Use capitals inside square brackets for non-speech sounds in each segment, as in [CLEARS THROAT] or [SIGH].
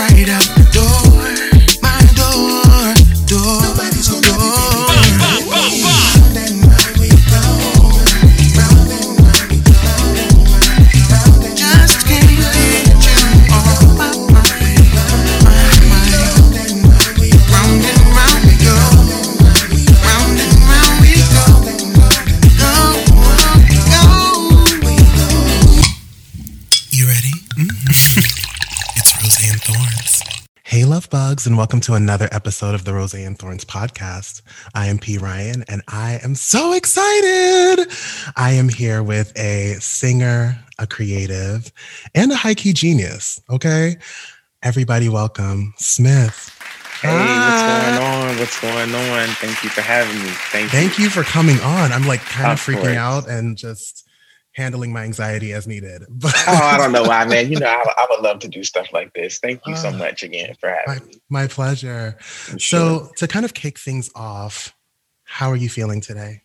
right out bugs, and welcome to another episode of the Rose and Thorns podcast. I am P. Ryan, and I am so excited. I am here with a singer, a creative, and a high key genius. Okay. Everybody, welcome Smith. Hey, what's ah. going on? What's going on? Thank you for having me. Thank, Thank you for coming on. I'm like kind of, Of freaking course. out and just handling my anxiety as needed. But [LAUGHS] Oh, I don't know why, man. You know, I, I would love to do stuff like this. Thank you so Ah. much again for having me. my pleasure. for So, to kind of kick things off, how are you feeling today?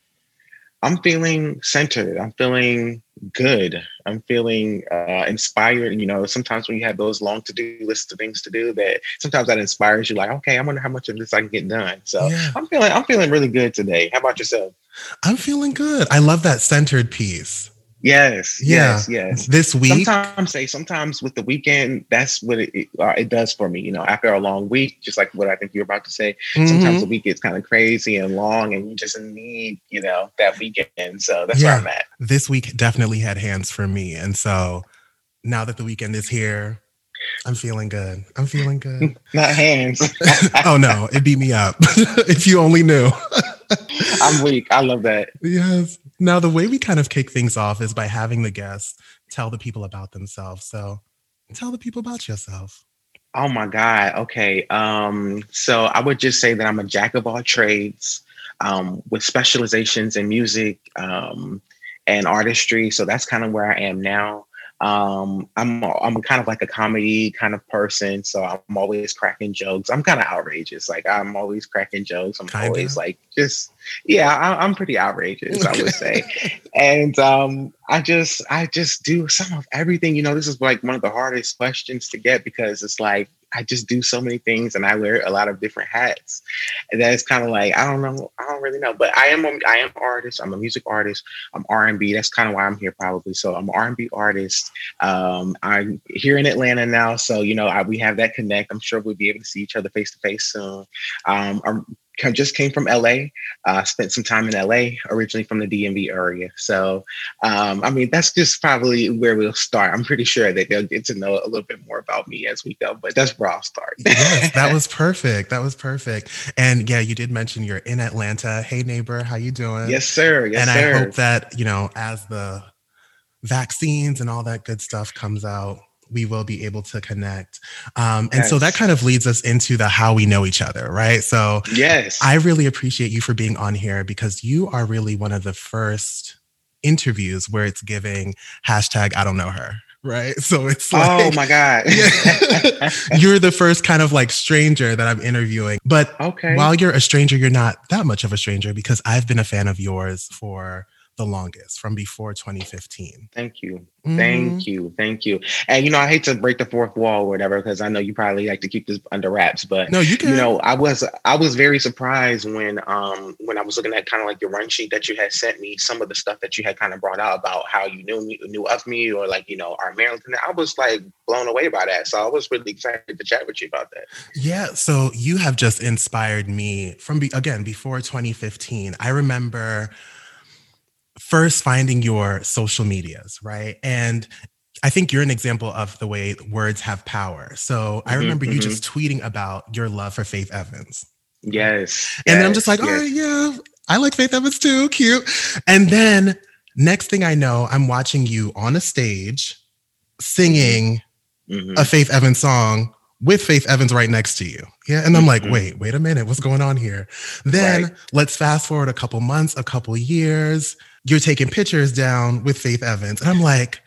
I'm feeling centered. I'm feeling good. I'm feeling uh, inspired. You know, sometimes when you have those long to-do lists of things to do, that sometimes that inspires you. Like, okay, I wonder how much of this I can get done. So Yeah. I'm feeling, I'm feeling really good today. How about yourself? I'm feeling good. I love that centered piece. Yes, Yeah. yes, yes. This week, sometimes say sometimes with the weekend that's what it, it, uh, it does for me you know after a long week just like what i think you're about to say sometimes Mhm. the week gets kind of crazy and long and you just need you know that weekend so that's Yeah. where i'm at this week definitely had hands for me. And so now that the weekend is here, I'm feeling good. I'm feeling good. [LAUGHS] not hands [LAUGHS] oh no, it beat me up. [LAUGHS] if you only knew. [LAUGHS] i'm weak i love that Yes. Now, the way we kind of kick things off is by having the guests tell the people about themselves. So tell the people about yourself. oh my god okay um so i would just say that i'm a jack of all trades um with specializations in music um and artistry so that's kind of where i am now um i'm i'm kind of like a comedy kind of person so i'm always cracking jokes. I'm kind of outrageous like i'm always cracking jokes. I'm Kinda? always like just yeah I, i'm pretty outrageous i would say. [LAUGHS] And um i just i just do some of everything you know this is like one of the hardest questions to get because it's like i just do so many things and i wear a lot of different hats and that's kind of like i don't know i don't really know but i am a, i am artist i'm a music artist i'm r&b that's kind of why i'm here probably so i'm an r&b artist um i'm here in atlanta now so you know I, we have that connect i'm sure we'll be able to see each other face to face soon um i'm I just came from LA. Uh, spent some time in LA, originally from the DMV area. So, um, I mean, that's just probably where we'll start. I'm pretty sure that they'll get to know a little bit more about me as we go, but that's where I'll start. yes, that [LAUGHS] was perfect. That was perfect. And yeah, you did mention you're in Atlanta. Hey neighbor, how you doing? yes, sir. Yes, and sir. I hope that, you know, as the vaccines and all that good stuff comes out, we will be able to connect. Um, and so that kind of leads us into the how we know each other, right? So yes. I really appreciate you for being on here because you are really one of the first interviews where it's giving hashtag I don't know her, right? So it's like oh my God. [LAUGHS] You're the first kind of like stranger that I'm interviewing. But okay. while you're a stranger, you're not that much of a stranger because I've been a fan of yours for the longest, from before 2015. Thank you. Mhm. Thank you. Thank you. And you know, I hate to break the fourth wall or whatever, because I know you probably like to keep this under wraps, but No, you can. you know, I was I was very surprised when um when I was looking at kind of like your run sheet that you had sent me, some of the stuff that you had kind of brought out about how you knew me knew of me or like, you know, our Maryland. I was like blown away by that. So I was really excited to chat with you about that. Yeah, so you have just inspired me from be- again before 2015. I remember first finding your social medias, right? And I think you're an example of the way words have power. So I Mhm, remember you mhm. just tweeting about your love for Faith Evans. Yes. And then I'm just like, all yes. right, yeah, I like Faith Evans too, cute. And then next thing I know, I'm watching you on a stage singing Mhm. a Faith Evans song with Faith Evans right next to you. Yeah. And I'm like, Mhm. wait, wait a minute, what's going on here? Then Right. let's fast forward a couple months, a couple years. You're taking pictures down with Faith Evans. And I'm like,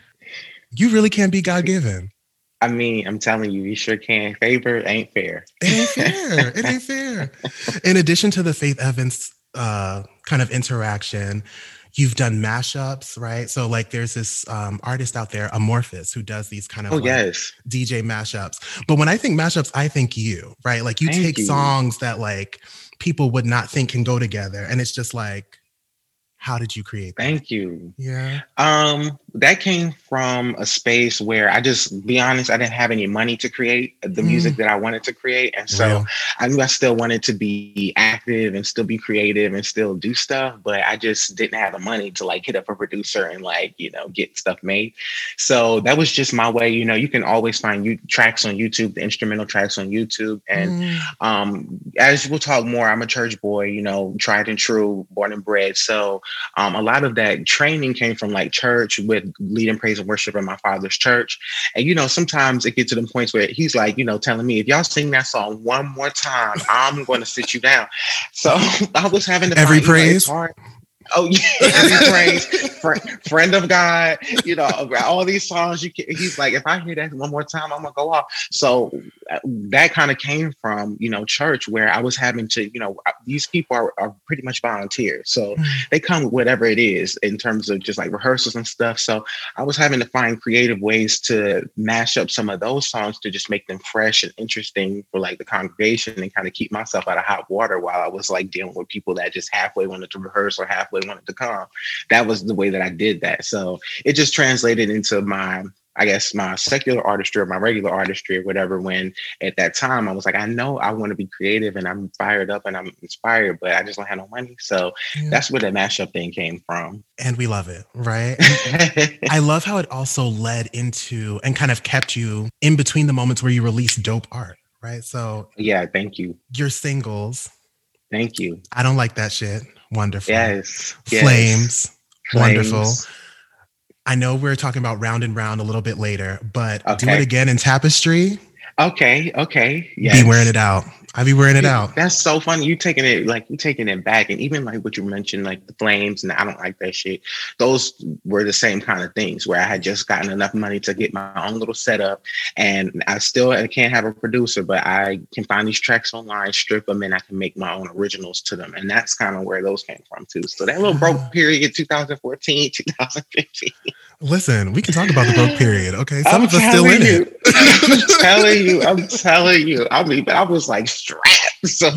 you really can't be God given. I mean, I'm telling you, you sure can. Favor ain't fair. It ain't fair. it ain't fair. In addition to the Faith Evans uh, kind of interaction, you've done mashups, right? So like there's this um, artist out there, Amorphous, who does these kind of oh like yes, DJ mashups. But when I think mashups, I think you, right? Like you Thank take you. songs that like people would not think can go together, and it's just like, how did you create that? thank you. Yeah. Um, that came from a space where I just be honest, I didn't have any money to create the Mm. music that I wanted to create, and so Real. I knew I still wanted to be active and still be creative and still do stuff, but I just didn't have the money to like hit up a producer and like, you know, get stuff made. So that was just my way. You know, you can always find you tracks on YouTube, the instrumental tracks on YouTube. And Mm. um, as we'll talk more, I'm a church boy, you know, tried and true, born and bred. So um, a lot of that training came from like church with leading praise and worship in my father's church. And you know, sometimes it gets to the points where he's like, you know, telling me, if y'all sing that song one more time, I'm going to sit you down. So [LAUGHS] I was having to Every find, you know, praise? Oh yeah, [LAUGHS] every praise, Fri- friend of God, you know, all these songs. You can, he's like, if I hear that one more time, I'm gonna go off. So uh, that kind of came from you know church where I was having to, you know, these people are, are pretty much volunteers, so Mm. they come with whatever it is in terms of just like rehearsals and stuff. So I was having to find creative ways to mash up some of those songs to just make them fresh and interesting for like the congregation and kind of keep myself out of hot water while I was like dealing with people that just halfway wanted to rehearse or halfway wanted to come. That was the way that I did that. So it just translated into my I guess my secular artistry or my regular artistry or whatever. When at that time I was like, I know I want to be creative and I'm fired up and I'm inspired, but I just don't have no money. So Yeah. that's where the mashup thing came from. and we love it, right? [LAUGHS] I love how it also led into and kind of kept you in between the moments where you release dope art, right? So yeah, thank you. your singles, Thank you. I don't like that shit. Wonderful. Yes. yes. Flames, wonderful. Flames. I know we're talking about round and round a little bit later, but do it again in tapestry. Okay. Okay. Yes. Be wearing it out. I be wearing it out. That's so funny. You taking it like you taking it back, and even like what you mentioned, like the flames, and I don't like that shit. Those were the same kind of things where I had just gotten enough money to get my own little setup, and I still I can't have a producer, but I can find these tracks online, strip them, and I can make my own originals to them, and that's kind of where those came from too. So that little ah. broke period, 2014, [LAUGHS] 2015. Listen, we can talk about the broke period. Okay. Some I'm of us still in telling it. [LAUGHS] I'm telling you. I'm [LAUGHS] telling you. I mean, but I was like strapped. [LAUGHS] So,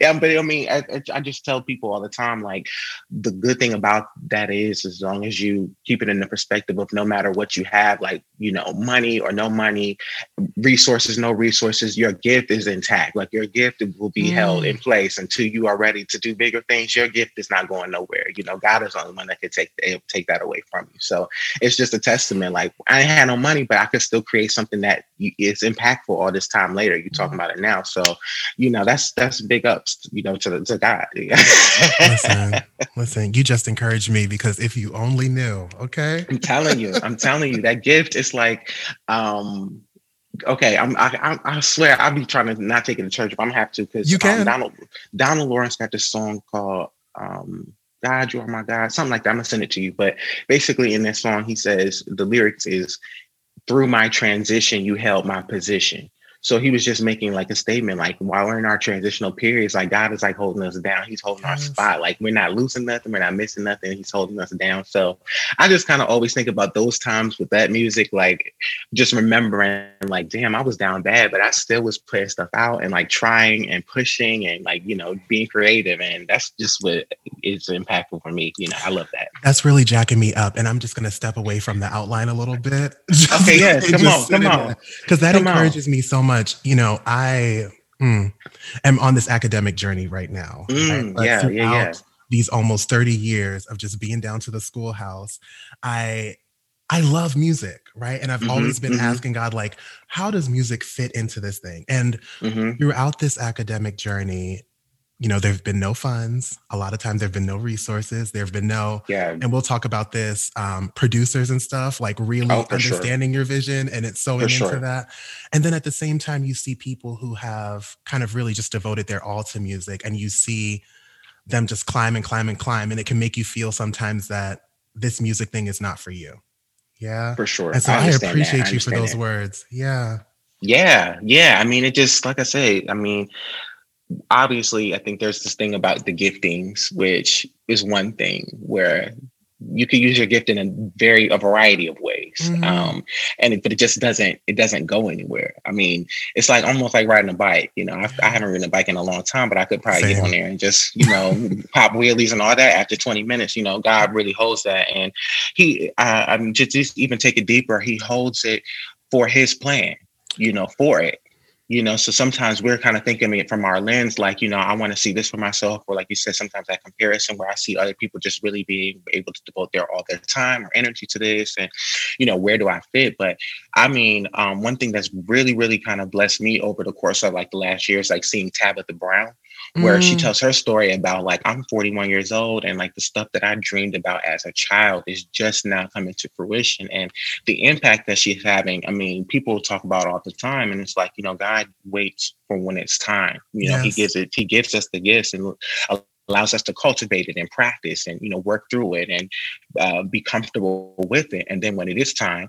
Yeah. but I mean, I, I- just tell people all the time, like, the good thing about that is, as long as you keep it in the perspective of no matter what you have, like, you know, money or no money, resources, no resources, your gift is intact. Like, your gift will be held mm. in place until you are ready to do bigger things. Your gift is not going nowhere. You know, God is the only one that can take eh, take that away from you. So, it's just a testament. Like I had no money, but I could still create something that is impactful all this time later. You're talking mm. about it now, so you know that's that's big ups, you know, to to God. [LAUGHS] Listen, listen, you just encouraged me because if you only knew, okay? I'm telling you, I'm telling you, that gift is like, um, okay, I'm, I, I, swear I'll be trying to not take it to church, but I'm gonna have to because You can. Um, Donald Donald Lawrence got this song called um, "God, You Are My God," something like that. I'm gonna send it to you, but basically in that song, he says the lyrics is, "Through my transition, you held my position." So he was just making like a statement, like while we're in our transitional periods, like God is like holding us down. He's holding our spot. Like we're not losing nothing, we're not missing nothing. He's holding us down. So I just kind of always think about those times with that music, like just remembering, like, damn, I was down bad, but I still was putting stuff out and like trying and pushing and like, you know, being creative. And that's just what is impactful for me. You know, I love that. That's really jacking me up. And I'm just going to step away from the outline a little bit. [LAUGHS] Okay, yes, come on, come on. Because that Come on. encourages me so much. You know, I mm, am on this academic journey right now. Mm, right? Yeah, yeah, yeah. These almost 30 years of just being down to the schoolhouse, I I love music, right? And I've Mhm, always been mhm. asking God, like, how does music fit into this thing? And hmm throughout this academic journey, you know, there have been no funds. A lot of times there have been no resources. There have been no, Yeah. and we'll talk about this, um, producers and stuff, like really Oh, for sure. understanding your vision and it's sewing For into sure. that. And then at the same time, you see people who have kind of really just devoted their all to music and you see them just climb and climb and climb. And it can make you feel sometimes that this music thing is not for you. Yeah. For sure. And so I, that. appreciate I you for those that. words. Yeah. Yeah, yeah. I mean, it just like I say. I mean, obviously, I think there's this thing about the giftings, which is one thing where you could use your gift in a very a variety of ways mm-hmm. um and it, but it just doesn't it doesn't go anywhere i mean it's like almost like riding a bike you know i, I haven't ridden a bike in a long time but i could probably Same. get on there and just you know [LAUGHS] pop wheelies and all that after 20 minutes you know god really holds that and he uh, i mean just, just even take it deeper he holds it for his plan you know for it you know so sometimes we're kind of thinking it from our lens like you know i want to see this for myself or like you said sometimes that comparison where i see other people just really being able to devote their all their time or energy to this and you know where do i fit? But i mean um, one thing that's really really kind of blessed me over the course of like the last year is like seeing tabitha brown where mm. she tells her story about like I'm 41 years old and like the stuff that I dreamed about as a child is just now coming to fruition and the impact that she's having. I mean, people talk about all the time, and it's like you know, God waits for when it's time. You know, yes. He gives it. He gives us the gifts and allows us to cultivate it and practice and you know work through it and uh, be comfortable with it and then when it is time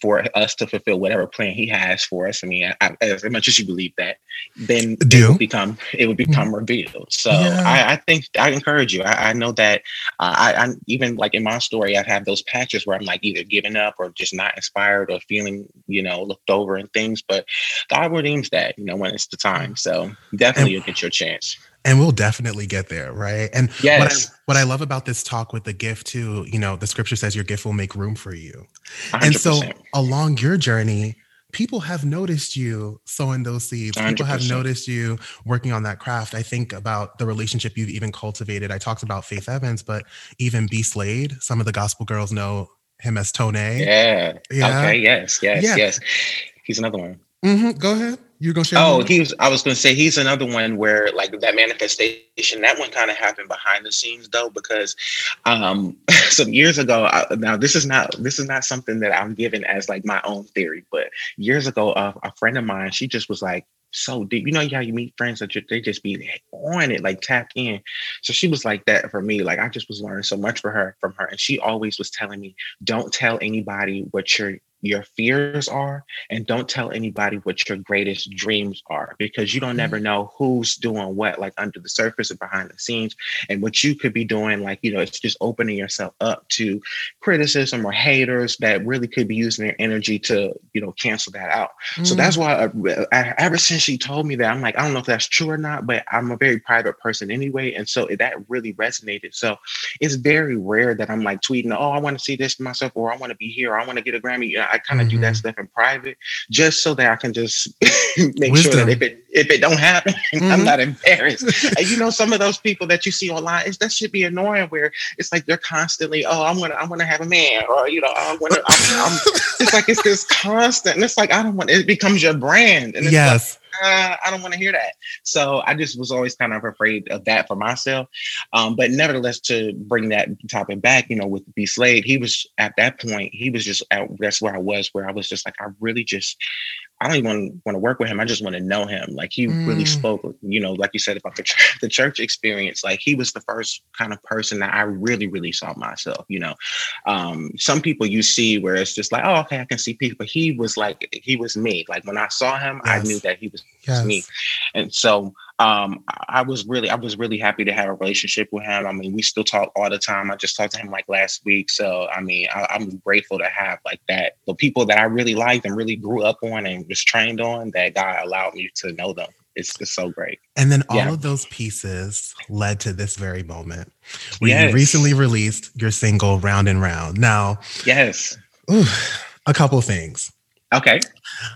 for us to fulfill whatever plan he has for us i mean I, as much as you believe that then Do. it would become it become mm-hmm. revealed so yeah. I, I, think i encourage you i, I know that uh, I, I even like in my story i've had those patches where i'm like either giving up or just not inspired or feeling you know looked over and things but god redeems that you know when it's the time so definitely and, you'll get your chance and we'll definitely get there right and yes. what, I, what i love about this talk with the gift too you know the scripture says your gift will make room for you 100%. and so along your journey people have noticed you sowing those seeds 100%. people have noticed you working on that craft i think about the relationship you've even cultivated i talked about faith evans but even b slade some of the gospel girls know him as tone yeah, yeah. okay yes yes yeah. yes he's another one mm-hmm. go ahead you gonna share? Oh, he was. I was gonna say he's another one where like that manifestation. That one kind of happened behind the scenes though, because um [LAUGHS] some years ago. I, now this is not this is not something that I'm given as like my own theory, but years ago, uh, a friend of mine, she just was like so deep. You know how you meet friends that they just be on it, like tapped in. So she was like that for me. Like I just was learning so much for her from her, and she always was telling me, "Don't tell anybody what you're your fears are and don't tell anybody what your greatest dreams are because you don't mm-hmm. never know who's doing what like under the surface or behind the scenes and what you could be doing like you know it's just opening yourself up to criticism or haters that really could be using their energy to you know cancel that out mm-hmm. so that's mm. why I, I, ever since she told me that i'm like i don't know if that's true or not but i'm a very private person anyway and so that really resonated so it's very rare that i'm like tweeting oh i want to see this myself or i want to be here or i want to get a grammy I kind of mm-hmm. do that mm-hmm. stuff in private just so that I can just [LAUGHS] make Wisdom. sure that if it if it don't happen, [LAUGHS] mm-hmm. I'm not embarrassed. and you know, some of those people that you see online, is that should be annoying where it's like they're constantly, oh, I'm gonna I'm gonna have a man, or you know, I am gonna. I'm, I'm, [LAUGHS] it's like it's this constant, and it's like I don't want it becomes your brand. And yes. Like, uh, I don't want to hear that. So I just was always kind of afraid of that for myself. Um, but nevertheless, to bring that topic back, you know, with B Slade, he was at that point, he was just at, that's where I was, where I was just like, I really just, I don't even want to work with him. I just want to know him. Like he mm. really spoke, you know, like you said about the church, the church experience. Like he was the first kind of person that I really, really saw myself. You know, um, some people you see where it's just like, oh, okay, I can see people. He was like, he was me. Like when I saw him, yes. I knew that he was yes. me. And so um, I was really, I was really happy to have a relationship with him. I mean, we still talk all the time. I just talked to him like last week. So, I mean, I, am grateful to have like that. The people that I really liked and really grew up on and was trained on that God allowed me to know them. It's just so great. And then all yeah. of those pieces led to this very moment where yes. you recently released your single Round and Round. Now, yes, ooh, a couple things. Okay.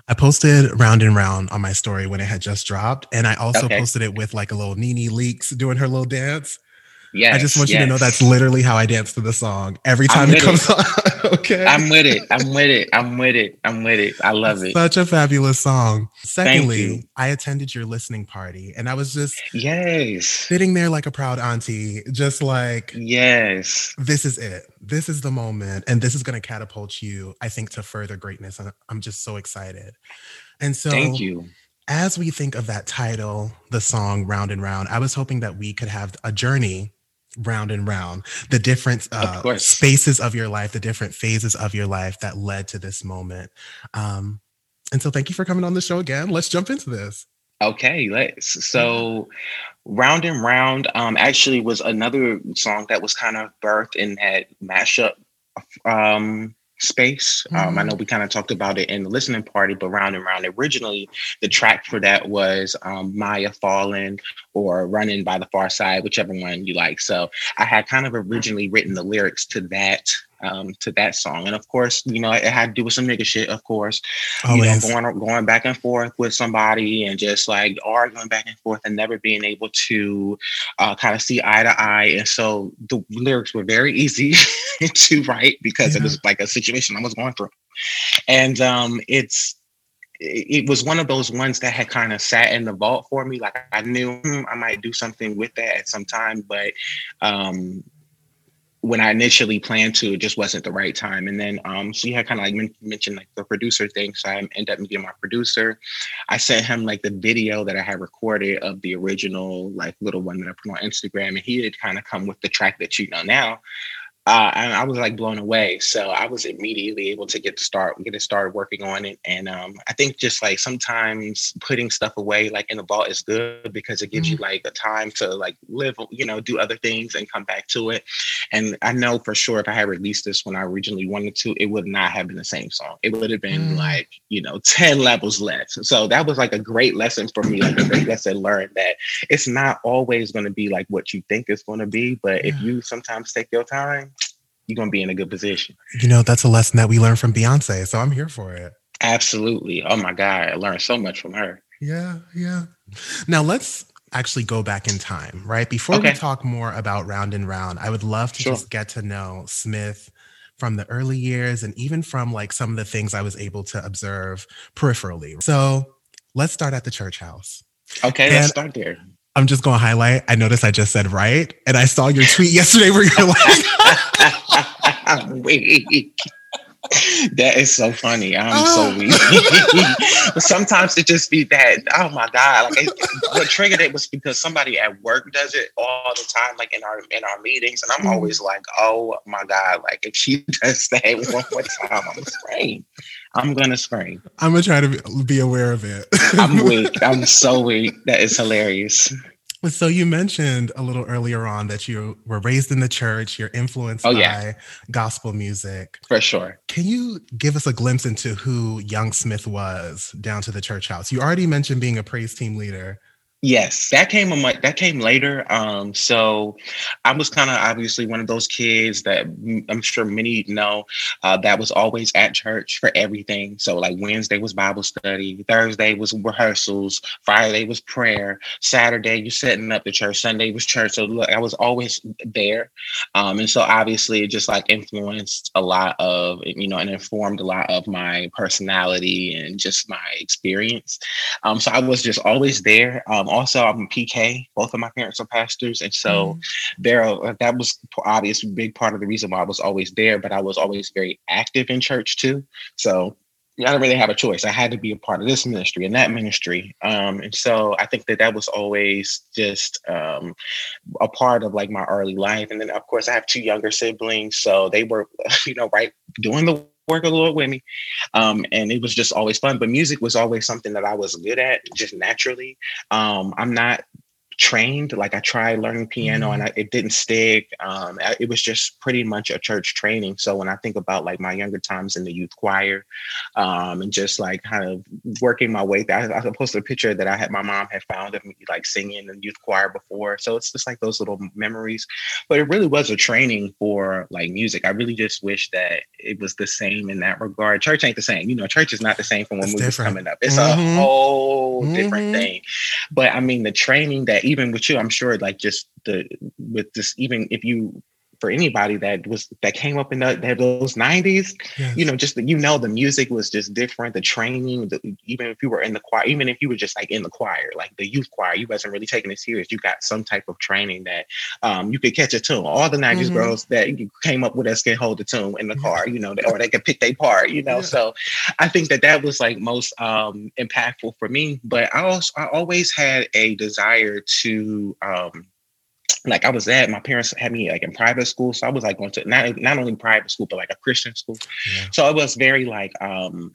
I posted round and round on my story when it had just dropped. And I also okay. posted it with like a little NeNe Leakes doing her little dance. Yeah. I just want yes. you to know that's literally how I dance to the song every time it comes it. on. [LAUGHS] okay. I'm with it. I'm with it. I'm with it. I'm with it. I love it. Such a fabulous song. Secondly, I attended your listening party and I was just yes sitting there like a proud auntie, just like yes, this is it. This is the moment, and this is going to catapult you, I think, to further greatness. And I'm just so excited. And so, thank you as we think of that title, the song Round and Round, I was hoping that we could have a journey round and round the different uh, spaces of your life the different phases of your life that led to this moment. Um, and so thank you for coming on the show again. Let's jump into this. Okay, let's. So, Round and Round um, actually was another song that was kind of birthed in that mashup um, space. Mm-hmm. Um, I mm-hmm. know we kind of talked about it in the listening party, but Round and Round originally, the track for that was um, Mya Fallen or Running by the Pharcyde, whichever one you like. So I had kind of originally written the lyrics to that um, to that song. And of course, you know, it had to do with some nigga shit, of course. Always. You know, going going back and forth with somebody and just like arguing back and forth and never being able to uh, kind of see eye to eye. And so the lyrics were very easy [LAUGHS] to write because yeah. it was like a situation I was going through. And um, it's it was one of those ones that had kind of sat in the vault for me. Like I knew hmm, I might do something with that at some time, but um, when I initially planned to, it just wasn't the right time. And then, um, so you had kind of like men- mentioned like the producer thing. So I ended up meeting my producer. I sent him like the video that I had recorded of the original like little one that I put on Instagram, and he had kind of come with the track that you know now uh, and I was like blown away. So I was immediately able to get to start, get it started working on it. And um, I think just like sometimes putting stuff away like in the vault is good because it gives mm-hmm. you like a time to like live, you know, do other things and come back to it. And I know for sure if I had released this when I originally wanted to, it would not have been the same song. It would have been mm-hmm. like, you know, [LAUGHS] 10 levels less. So that was like a great lesson for me, like a great lesson learned that it's not always going to be like what you think it's going to be. But yeah. if you sometimes take your time, you're gonna be in a good position. You know, that's a lesson that we learned from Beyonce. So I'm here for it. Absolutely. Oh my God. I learned so much from her. Yeah, yeah. Now let's actually go back in time, right? Before okay. we talk more about Round and Round, I would love to sure. just get to know Smith from the early years and even from like some of the things I was able to observe peripherally. So let's start at the church house. Okay, and let's start there. I'm just going to highlight. I noticed I just said right, and I saw your tweet yesterday where you're like, [LAUGHS] "Wait." that is so funny. I'm oh. so weak. but [LAUGHS] sometimes it just be that. Oh my god! Like it, what triggered it was because somebody at work does it all the time, like in our in our meetings, and I'm mm. always like, oh my god! Like if she [LAUGHS] does that one more time, I'm scream. I'm gonna scream. I'm gonna try to be aware of it. [LAUGHS] I'm weak. [LAUGHS] I'm so weak. That is hilarious. So you mentioned a little earlier on that you were raised in the church, you're influenced oh, yeah. by gospel music. For sure. Can you give us a glimpse into who Young Smith was down to the church house? You already mentioned being a praise team leader. Yes, that came a that came later. Um, so I was kind of obviously one of those kids that I'm sure many know uh, that was always at church for everything. So like Wednesday was Bible study, Thursday was rehearsals, Friday was prayer, Saturday you setting up the church, Sunday was church. So look, I was always there, um, and so obviously it just like influenced a lot of you know and informed a lot of my personality and just my experience. Um, so I was just always there. Um, also I'm a PK. Both of my parents are pastors, and so mm. there that was obviously a big part of the reason why I was always there. But I was always very active in church too. So I didn't really have a choice. I had to be a part of this ministry and that ministry. Um, and so I think that that was always just um, a part of like my early life. And then of course I have two younger siblings, so they were, [LAUGHS] you know, right doing the work a little with me. Um, and it was just always fun. But music was always something that I was good at just naturally. Um, I'm not trained. Like I tried learning piano mm-hmm. and I, it didn't stick. Um, it was just pretty much a church training. So when I think about like my younger times in the youth choir, um, and just like kind of working my way, I, I posted a picture that I had my mom had found of me like singing in the youth choir before. So it's just like those little memories. But it really was a training for like music. I really just wish that it was the same in that regard. Church ain't the same. You know, church is not the same from when we was coming up. It's mm-hmm. a whole mm-hmm. different thing. But I mean, the training that even with you, I'm sure like just the with this, even if you for anybody that was that came up in the, those 90s yes. you know just the, you know the music was just different the training the, even if you were in the choir even if you were just like in the choir like the youth choir you wasn't really taking it serious you got some type of training that um, you could catch a tune all the 90s mm-hmm. girls that came up with us can hold the tune in the car you know or they could pick their part you know yeah. so i think that that was like most um, impactful for me but i also i always had a desire to um, like I was at my parents had me like in private school, so I was like going to not not only private school but like a Christian school. Yeah. So it was very like um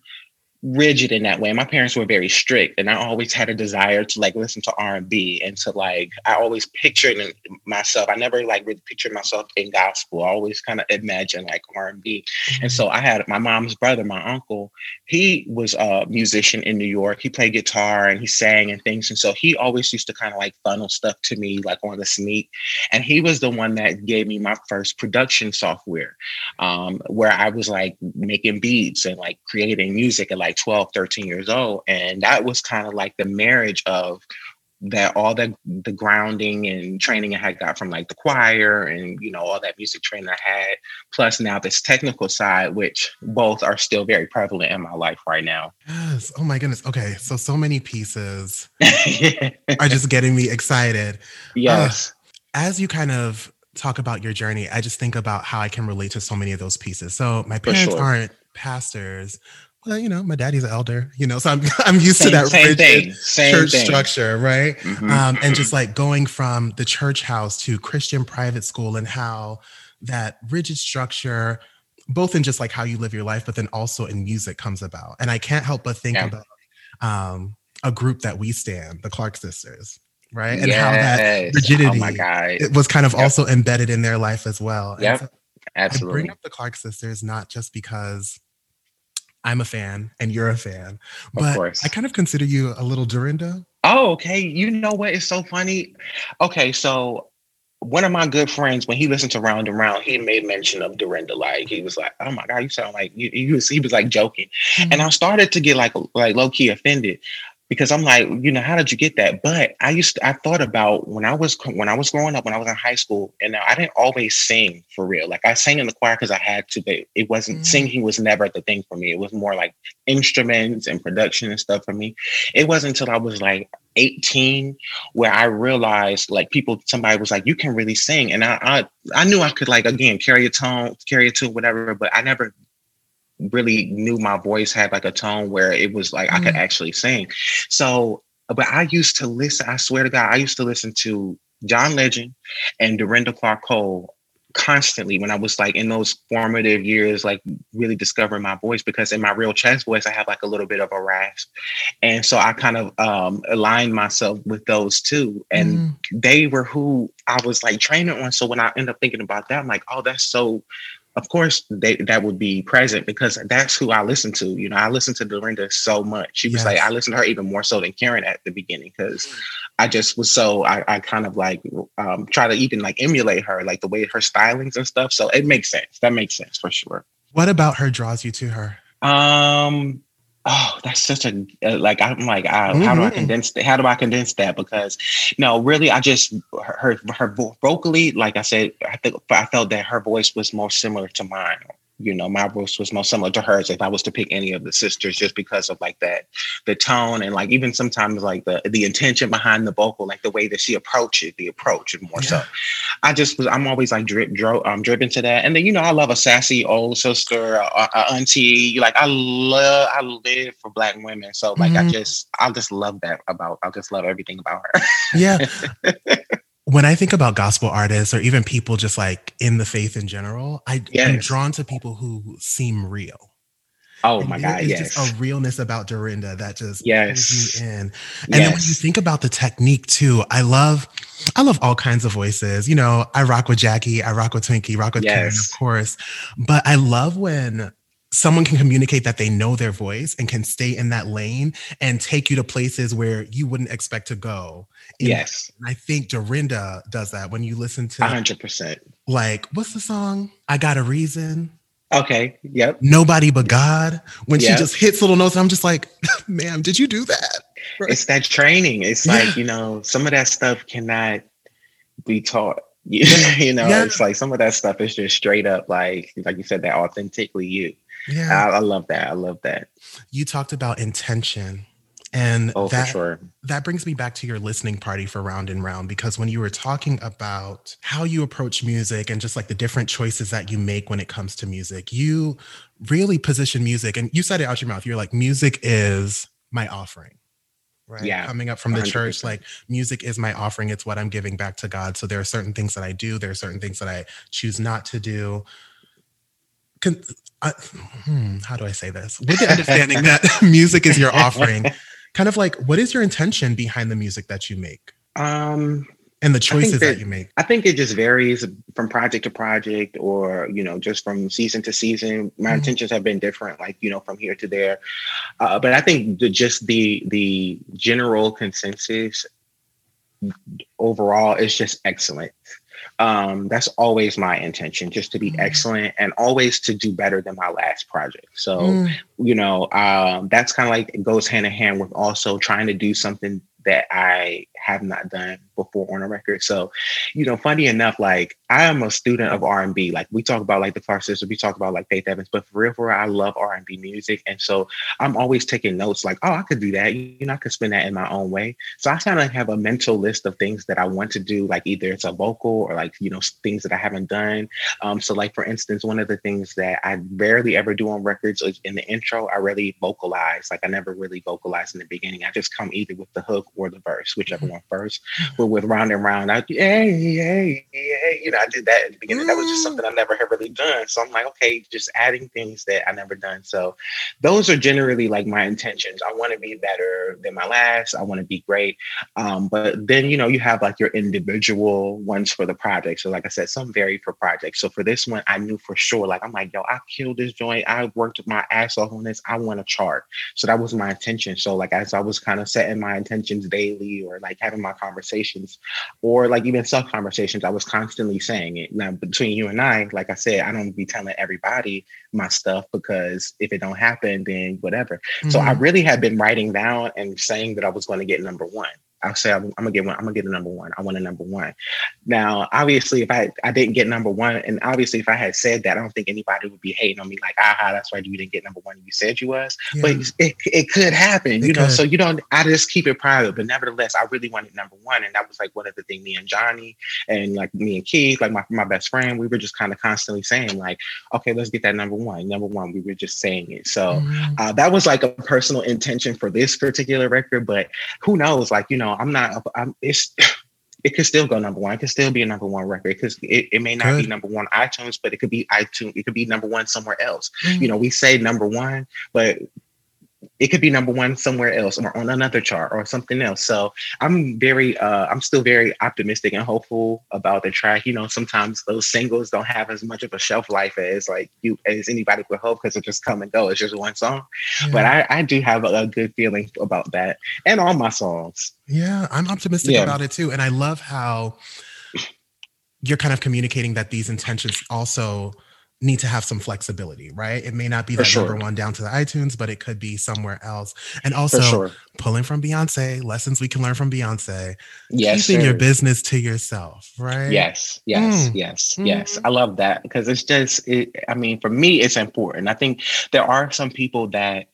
rigid in that way. My parents were very strict, and I always had a desire to like listen to R and B and to like I always pictured myself. I never like really pictured myself in gospel. I always kind of imagine like R and B. And mm-hmm. so I had my mom's brother, my uncle. He was a musician in New York. He played guitar and he sang and things. And so he always used to kind of like funnel stuff to me like on the sneak. And he was the one that gave me my first production software, um, where I was like making beats and like creating music and like like 12, 13 years old. And that was kind of like the marriage of that all the the grounding and training I had got from like the choir and you know all that music training I had, plus now this technical side, which both are still very prevalent in my life right now. Yes. Oh my goodness. Okay. So so many pieces [LAUGHS] are just getting me excited. Yes. Uh, as you kind of talk about your journey, I just think about how I can relate to so many of those pieces. So my parents sure. aren't pastors, well, you know, my daddy's an elder, you know, so I'm [LAUGHS] I'm used same, to that same rigid church thing. structure, right? Mm-hmm. Um, and just like going from the church house to Christian private school and how that rigid structure, both in just like how you live your life, but then also in music comes about. And I can't help but think yeah. about um, a group that we stand, the Clark sisters, right? And yes. how that rigidity oh it was kind of yep. also embedded in their life as well. Yeah, so absolutely. I bring up the Clark sisters not just because I'm a fan and you're a fan. But I kind of consider you a little Dorinda. Oh, okay. You know what? It's so funny. Okay, so one of my good friends, when he listened to Round and Round, he made mention of Dorinda. Like he was like, "Oh my god, you sound like you." He was he was like joking, mm-hmm. and I started to get like like low key offended because I'm like, you know, how did you get that? But I used to, I thought about when I was when I was growing up, when I was in high school, and I didn't always sing for real. Like I sang in the choir because I had to, but it wasn't mm-hmm. singing was never the thing for me. It was more like instruments and production and stuff for me. It wasn't until I was like 18 where I realized like people somebody was like, you can really sing. And I I, I knew I could like again carry a tone, carry a tune, whatever, but I never really knew my voice had like a tone where it was like mm-hmm. I could mm-hmm. actually sing. So, but I used to listen, I swear to God, I used to listen to John Legend and Dorinda Clark Cole constantly when I was like in those formative years, like really discovering my voice because in my real chest voice, I have like a little bit of a rasp. And so I kind of um, aligned myself with those two. And mm. they were who I was like training on. So when I end up thinking about that, I'm like, oh, that's so of course they, that would be present because that's who I listen to. You know, I listen to Dorinda so much. She was yes. like, I listened to her even more so than Karen at the beginning because I just was so I, I kind of like um, try to even like emulate her, like the way her stylings and stuff. So it makes sense. That makes sense for sure. What about her draws you to her? Um, oh that's such a uh, like i'm like uh, mm-hmm. how do i mm-hmm. condense that how do i condense that because no really i just her her vocally like i said i think i felt that her voice was more similar to mine you know, my voice was most similar to hers if I was to pick any of the sisters, just because of like that, the tone and like even sometimes like the the intention behind the vocal, like the way that she approached it, the approach and more yeah. so. I just was, I'm always like drip, dro, um, driven to that. And then you know, I love a sassy old sister, a, a auntie. Like I love, I live for black women, so like mm-hmm. I just, I just love that about, I just love everything about her. yeah. [LAUGHS] when I think about gospel artists or even people just like in the faith in general, I, yes. am drawn to people who seem real. Oh and my God! It's yes. just a realness about Dorinda that just yes. me in. And yes. then when you think about the technique too, I love, I love all kinds of voices. You know, I rock with Jackie, I rock with Twinkie, rock with yes. Karen, of course. But I love when someone can communicate that they know their voice and can stay in that lane and take you to places where you wouldn't expect to go. And yes. I think Dorinda does that when you listen to 100%. Like, what's the song? I Got a Reason. Okay. Yep. Nobody but God. When yep. she just hits little notes, I'm just like, [LAUGHS] ma'am, did you do that? Right. It's that training. It's yeah. like, you know, some of that stuff cannot be taught. [LAUGHS] you know, yeah. it's like some of that stuff is just straight up like, like you said, that authentically you. Yeah. I, I love that. I love that. You talked about intention. And oh, that, sure. that brings me back to your listening party for Round and Round because when you were talking about how you approach music and just like the different choices that you make when it comes to music, you really position music and you said it out your mouth. You're like, music is my offering. Right. Yeah. Coming up from the 100%. church, like music is my offering. It's what I'm giving back to God. So there are certain things that I do. There are certain things that I choose not to do. Can, uh, hmm, how do I say this? With the understanding that [LAUGHS] music is your offering, kind of like what is your intention behind the music that you make? Um, and the choices that, that, you make i think it just varies from project to project or you know just from season to season my mm-hmm. intentions have been different like you know from here to there uh, but i think the, just the the general consensus overall is just excellent um, that's always my intention just to be mm. excellent and always to do better than my last project so mm. you know um, that's kind of like it goes hand in hand with also trying to do something that i have not done before on a record. So, you know, funny enough, like I am a student of R and B. Like we talk about like the Clark sisters, we talk about like Faith Evans, but for real, for real, I love R and B music, and so I'm always taking notes. Like, oh, I could do that. You know, I could spin that in my own way. So I kind of have a mental list of things that I want to do. Like either it's a vocal or like you know things that I haven't done. Um, so like for instance, one of the things that I rarely ever do on records is in the intro, I really vocalize. Like I never really vocalize in the beginning. I just come either with the hook or the verse, whichever mm-hmm. one first. But with round and round. I hey, hey, hey, you know, I did that at the beginning. Mm. That was just something I never had really done. So I'm like, okay, just adding things that I never done. So those are generally like my intentions. I want to be better than my last. I want to be great. Um, but then you know, you have like your individual ones for the project. So like I said, some vary for projects. So for this one, I knew for sure, like I'm like, yo, I killed this joint. I worked my ass off on this. I want a chart. So that was my intention. So like as I was kind of setting my intentions daily or like having my conversations, or like even self conversations, I was constantly saying it. Now between you and I, like I said, I don't be telling everybody my stuff because if it don't happen, then whatever. Mm-hmm. So I mm-hmm. really had been writing down and saying that I was going to get number one. I'll say I'm, I'm, gonna get one. I'm gonna get a number one. I want a number one. Now, obviously, if I I didn't get number one, and obviously if I had said that, I don't think anybody would be hating on me like, aha, that's why you didn't get number one. You said you was, yeah. but it, it could happen, it you know. So you don't. I just keep it private, but nevertheless, I really wanted number one, and that was like one of the things me and Johnny and like me and Keith, like my my best friend, we were just kind of constantly saying like, okay, let's get that number one. Number one, we were just saying it. So mm-hmm. uh, that was like a personal intention for this particular record, but who knows? Like you know I'm not. I'm, it's [SIGHS] it could still go number one. It could still be a number one record because it, it may not Good. be number one iTunes, but it could be iTunes. It could be number one somewhere else. Mm-hmm. You know, we say number one, but it could be number one somewhere else or on another chart or something else. So I'm very, uh, I'm still very optimistic and hopeful about the track. You know, sometimes those singles don't have as much of a shelf life as like you as anybody would hope because it just come and go. It's just one song. Yeah. But I, I do have a, a, good feeling about that and all my songs. Yeah, I'm optimistic yeah. about it too, and I love how you're kind of communicating that these intentions also need to have some flexibility, right? It may not be that sure. number one down to the iTunes, but it could be somewhere else. And also sure. pulling from Beyonce, lessons we can learn from Beyonce. Yes, keeping sir. your business to yourself, right? Yes, yes, mm. yes, yes. I love that because it's just, it, I mean, for me, it's important. I think there are some people that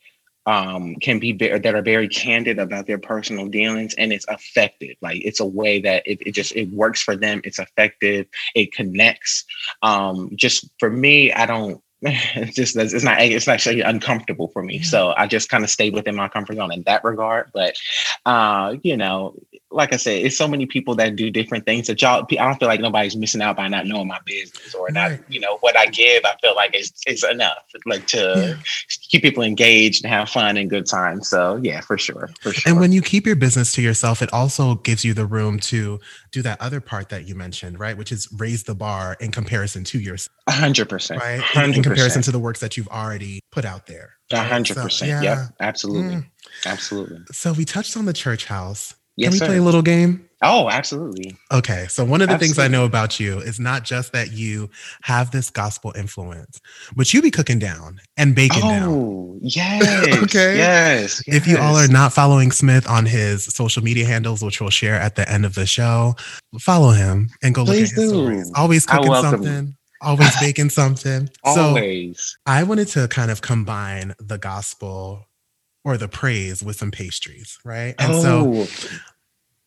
um, can be that are very candid about their personal dealings and it's effective like it's a way that it, it just it works for them it's effective it connects um, just for me i don't [LAUGHS] it's just it's not it's actually uncomfortable for me. So I just kind of stay within my comfort zone in that regard. But uh, you know, like I said, it's so many people that do different things that y'all. I don't feel like nobody's missing out by not knowing my business or not. You know what I give. I feel like it's it's enough, like to yeah. keep people engaged and have fun and good time. So yeah, for sure, for sure. And when you keep your business to yourself, it also gives you the room to do that other part that you mentioned, right? Which is raise the bar in comparison to yourself. A hundred percent. Right. 100%. In comparison to the works that you've already put out there. A hundred percent. Yep. Absolutely. Mm. Absolutely. So we touched on the church house. Yes, Can we sir. play a little game? Oh, absolutely. Okay. So, one of the absolutely. things I know about you is not just that you have this gospel influence, but you be cooking down and baking oh, down. Oh, [LAUGHS] yes. okay. Yes, yes, If you all are not following Smith on his social media handles, which we'll share at the end of the show, follow him and go Please look at his do. stories. Always cooking something always baking something. [LAUGHS] always. So I wanted to kind of combine the gospel or the praise with some pastries, right? And oh. so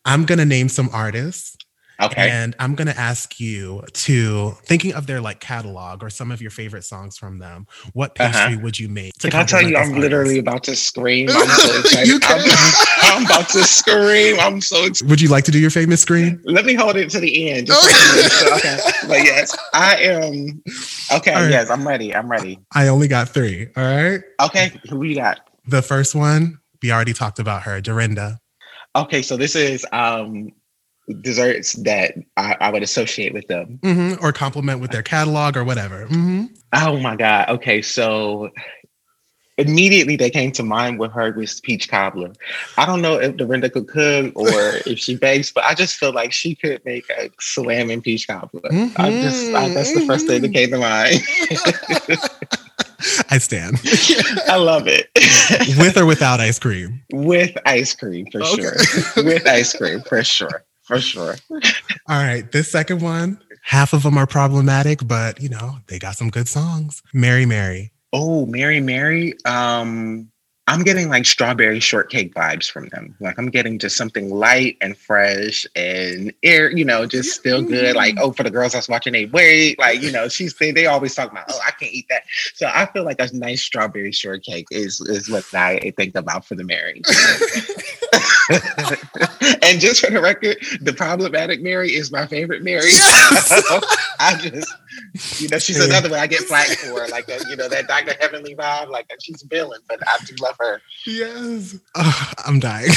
I'm gonna name some artists. Okay. And I'm going to ask you to, thinking of their like catalog or some of your favorite songs from them, what pastry Uh-huh. would you make? to Can I tell you, I'm literally about to scream. [LAUGHS] I'm so excited. I'm, [LAUGHS] I'm about to scream. I'm so excited. Would you like to do your famous scream? Let me hold it to the end. Okay. so- okay. But yes, I am. Okay. Right. Yes, I'm ready. I'm ready. I only got three. All right. Okay. Who you got? The first one, we already talked about her, Dorinda. Okay. So this is um desserts that I, I would associate with them. hmm Or compliment with their catalog or whatever. hmm Oh my God. Okay. So immediately they came to mind with her was peach cobbler. I don't know if Dorinda could cook or [LAUGHS] if she bakes, but I just feel like she could make a slamming peach cobbler. I just I, that's the first thing that came to mind. [LAUGHS] [LAUGHS] I stand. [LAUGHS] I love it. [LAUGHS] with or without ice cream. With ice cream for Okay. sure. With ice cream for sure. For sure. All right. This second one, half of them are problematic, but you know, they got some good songs. Mary Mary. Oh, Mary Mary. Um, I'm getting like strawberry shortcake vibes from them. Like I'm getting just something light and fresh and air, you know, just still good. Like, mm-hmm. oh, for the girls that's watching, they wait. Like, you know, she's they, they always talk about, oh, I can't eat that. So I feel like a nice strawberry shortcake is is what I think about for the Mary. [LAUGHS] [LAUGHS] and just for the record, the problematic Mary is my favorite Mary. [LAUGHS] I just, you know, she's another one I get flack for, like that, you know, that Dr. Heavenly vibe, like uh, she's a villain, but I do love her. Yes. Ugh, I'm dying.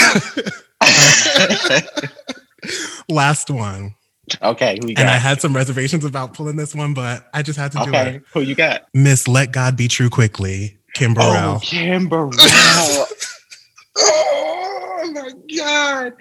[LAUGHS] Last one. okay, who you got? And I had some reservations about pulling this one, but I just had to do it. who you got? Miss Let God Be True Quickly, Kim Burrell. Oh, Kim Burrell. oh Oh my god.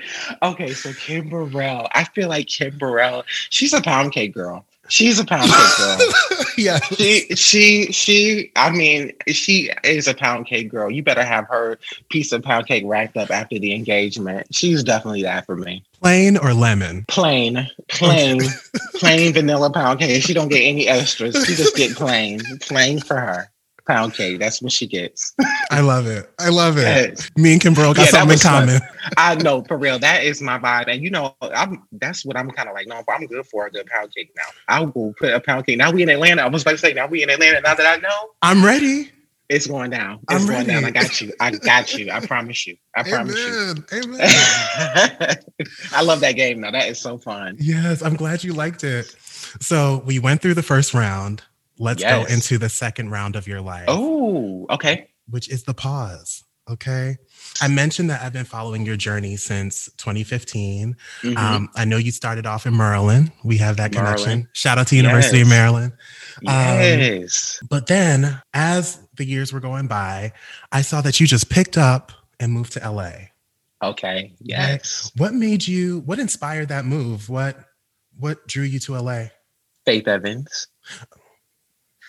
Okay, so Kim Burrell. I feel like Kim Burrell. She's a pound cake girl. She's a pound cake girl. [LAUGHS] yeah. she she she i mean she is a pound cake girl you better have her piece of pound cake racked up after the engagement she's definitely that for me Plain or lemon? plain plain plain vanilla pound cake she don't get any [LAUGHS] extras she just get plain plain for her pound cake that's what she gets [LAUGHS] I love it. I love it. Yes. Me and Kim Burrell got Yeah, something in was fun. common. i know for real that is my vibe and you know i'm that's what i'm kind of like no i'm good for a good pound cake now i will put a pound cake now we in atlanta i was about to say now we in atlanta now that i know I'm ready. It's going down. It's I'm going down. I got you. I got you. I promise you. I promise you. Amen. Amen. [LAUGHS] I love that game though. That is so fun. yes, I'm glad you liked it. So we went through the first round. Let's go into the second round of your life, Oh, okay. which is the pause. Okay. I mentioned that I've been following your journey since 2015. Mhm. Um, I know you started off in Maryland. We have that connection. Maryland. Shout out to University of Maryland. yes. But then, as the years were going by, I saw that you just picked up and moved to LA. okay. Yes. What made you? What inspired that move? What What drew you to LA? Faith Evans.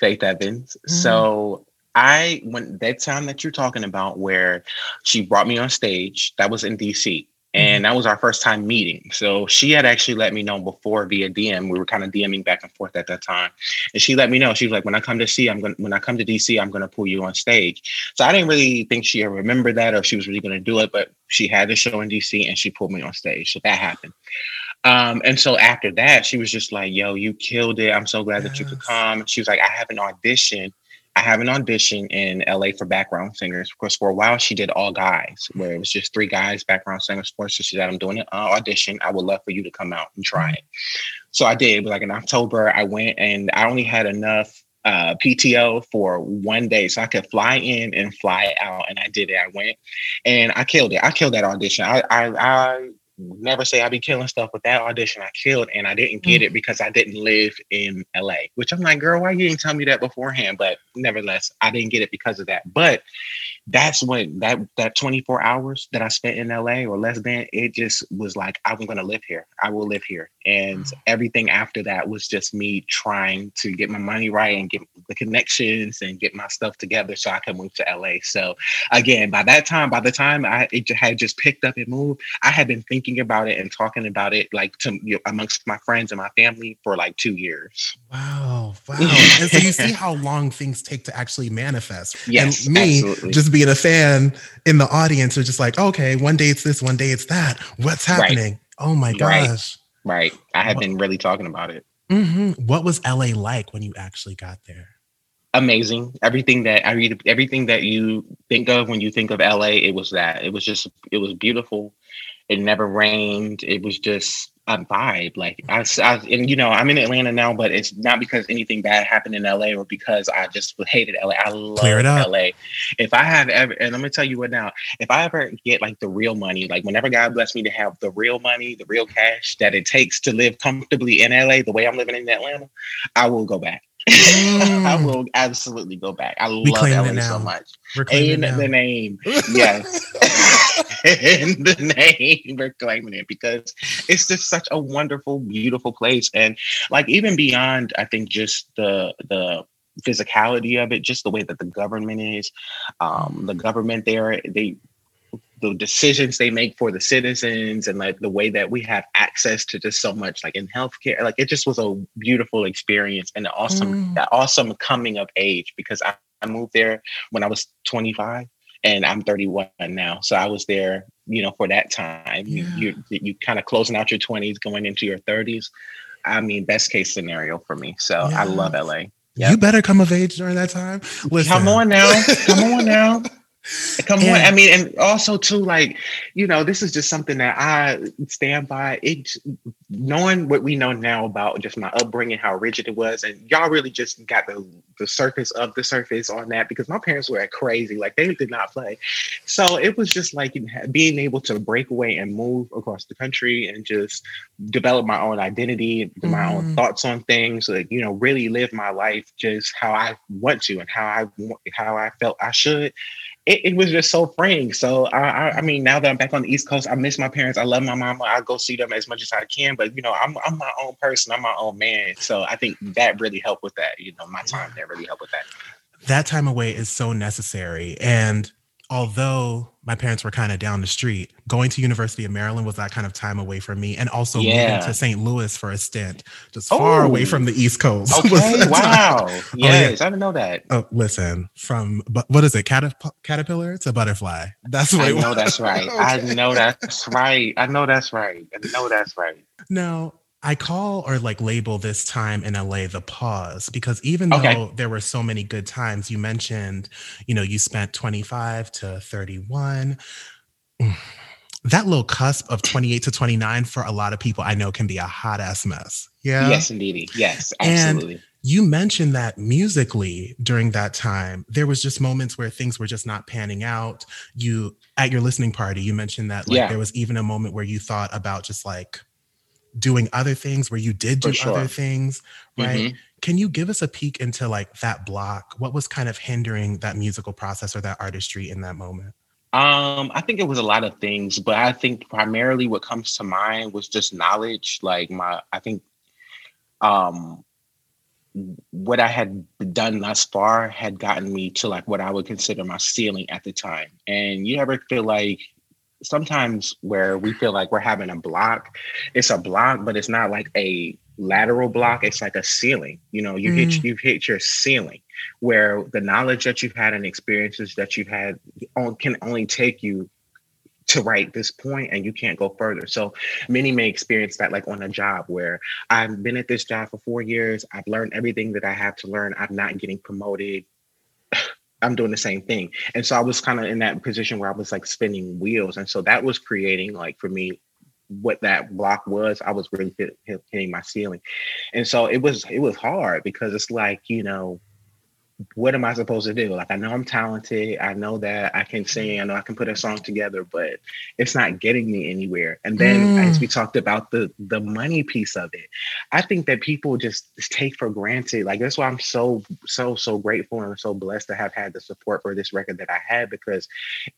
Faith Evans. Mm. So I when that time that you're talking about where she brought me on stage, that was in DC. And that was our first time meeting. So she had actually let me know before via DM. We were kind of DMing back and forth at that time. And she let me know. She was like, when I come to see, I'm gonna when I come to DC, I'm gonna pull you on stage. So I didn't really think she ever remembered that or she was really gonna do it, but she had the show in DC and she pulled me on stage. So that happened. Um, and so after that, she was just like, yo, you killed it. I'm so glad that you could Yes. come. She was like, I have an audition. I have an audition in LA for background singers. Of course, for a while she did all guys, where it was just three guys, background singers. For so she said, I'm doing an uh, audition. I would love for you to come out and try it. So I did. It was like in October, I went and I only had enough uh, PTO for one day. So I could fly in and fly out. And I did it. I went and I killed it. I killed that audition. I, I, I never say I be killing stuff, but that audition I killed and I didn't get mm. it because I didn't live in LA, which I'm like, girl, why you didn't tell me that beforehand? But nevertheless, I didn't get it because of that. But that's when that that 24 hours that I spent in LA or less than, it just was like, I'm gonna live here. I will live here. And everything after that was just me trying to get my money right and get the connections and get my stuff together so I could move to LA. So again, by that time, by the time I it had just picked up and moved, I had been thinking about it and talking about it like to you know, amongst my friends and my family for like two years. Wow, wow. [LAUGHS] and so you see how long things take to actually manifest. Yes, and me absolutely. just being a fan in the audience are just like, okay, one day it's this, one day it's that. What's Right. happening? Oh my gosh. Right. I have been really talking about it. Mm-hmm. What was LA like when you actually got there? Amazing. Everything that I read, everything that you think of when you think of LA, it was that. It was just, it was beautiful. It never rained. It was just a vibe. Like I, I, and you know, I'm in Atlanta now, but it's not because anything bad happened in LA or because I just hated LA. I love LA. If I have ever, and let me tell you what now, if I ever get like the real money, like whenever God bless me to have the real money, the real cash that it takes to live comfortably in LA, the way I'm living in Atlanta, I will go back. Mm. I will absolutely go back. I we love LA so much. In the name. [LAUGHS] Yes. [LAUGHS] in the name. We're claiming it because it's just such a wonderful, beautiful place. And like even beyond, I think just the the physicality of it, just the way that the government is. Um, the government there, they the decisions they make for the citizens and like the way that we have access to just so much like in healthcare like it just was a beautiful experience and an awesome mm. that awesome coming of age because I, I moved there when I was 25 and I'm 31 now so I was there you know for that time yeah. you you, you kind of closing out your 20s going into your 30s I mean best case scenario for me so yeah. I love LA Yep. You better come of age during that time. Listen. Come on now. Come on now. Come on. I mean, and also too, like, you know, this is just something that I stand by. It knowing what we know now about just my upbringing, how rigid it was, and y'all really just got the the surface of the surface on that because my parents were crazy. Like they did not play. So it was just like being able to break away and move across the country and just develop my own identity, mm-hmm. my own mm-hmm. thoughts on things, like, you know, really live my life just how I want to and how I how I felt I should it, it, was just so freeing. So I, I, I, mean, now that I'm back on the East Coast, I miss my parents. I love my mama. I go see them as much as I can. But you know, I'm I'm my own person. I'm my own man. So I think that really helped with that. You know, my time there really helped with that. That time away is so necessary, and although my parents were kind of down the street, going to University of Maryland was that kind of time away from me, and also yeah. moving to St. Louis for a stint, just oh. far away from the East Coast. [LAUGHS] Okay, wow, yes, oh, yeah. I didn't know that. Oh, listen, from but what is it, Catap- caterpillar to butterfly? That's what I know. That's right. [LAUGHS] okay. I know that's right. I know that's right. I know that's right. Now, I call or like label this time in LA the pause because even okay. though there were so many good times, you mentioned, you know, you spent 25 to 31. [SIGHS] That little cusp of 28 to 29 for a lot of people I know can be a hot ass mess. Yeah. Yes, indeed. Yes, absolutely. And you mentioned that musically during that time, there was just moments where things were just not panning out. You at your listening party, you mentioned that like yeah. there was even a moment where you thought about just like doing other things where you did do sure. other things, right? Mm-hmm. Can you give us a peek into like that block? What was kind of hindering that musical process or that artistry in that moment? Um, I think it was a lot of things, but I think primarily what comes to mind was just knowledge. Like my, I think, um, what I had done thus far had gotten me to like what I would consider my ceiling at the time. And you ever feel like sometimes where we feel like we're having a block, it's a block, but it's not like a lateral block. It's like a ceiling. You know, you mm. hit you've hit your ceiling where the knowledge that you've had and experiences that you've had can only take you to right this point and you can't go further. So many may experience that like on a job where I've been at this job for four years. I've learned everything that I have to learn. I'm not getting promoted. I'm doing the same thing. And so I was kind of in that position where I was like spinning wheels. And so that was creating like for me what that block was. I was really hit, hit, hitting my ceiling. And so it was it was hard because it's like, you know, what am I supposed to do? Like, I know I'm talented. I know that I can sing. I know I can put a song together, but it's not getting me anywhere. And then, mm. as we talked about the the money piece of it, I think that people just take for granted. Like that's why I'm so so so grateful and so blessed to have had the support for this record that I had because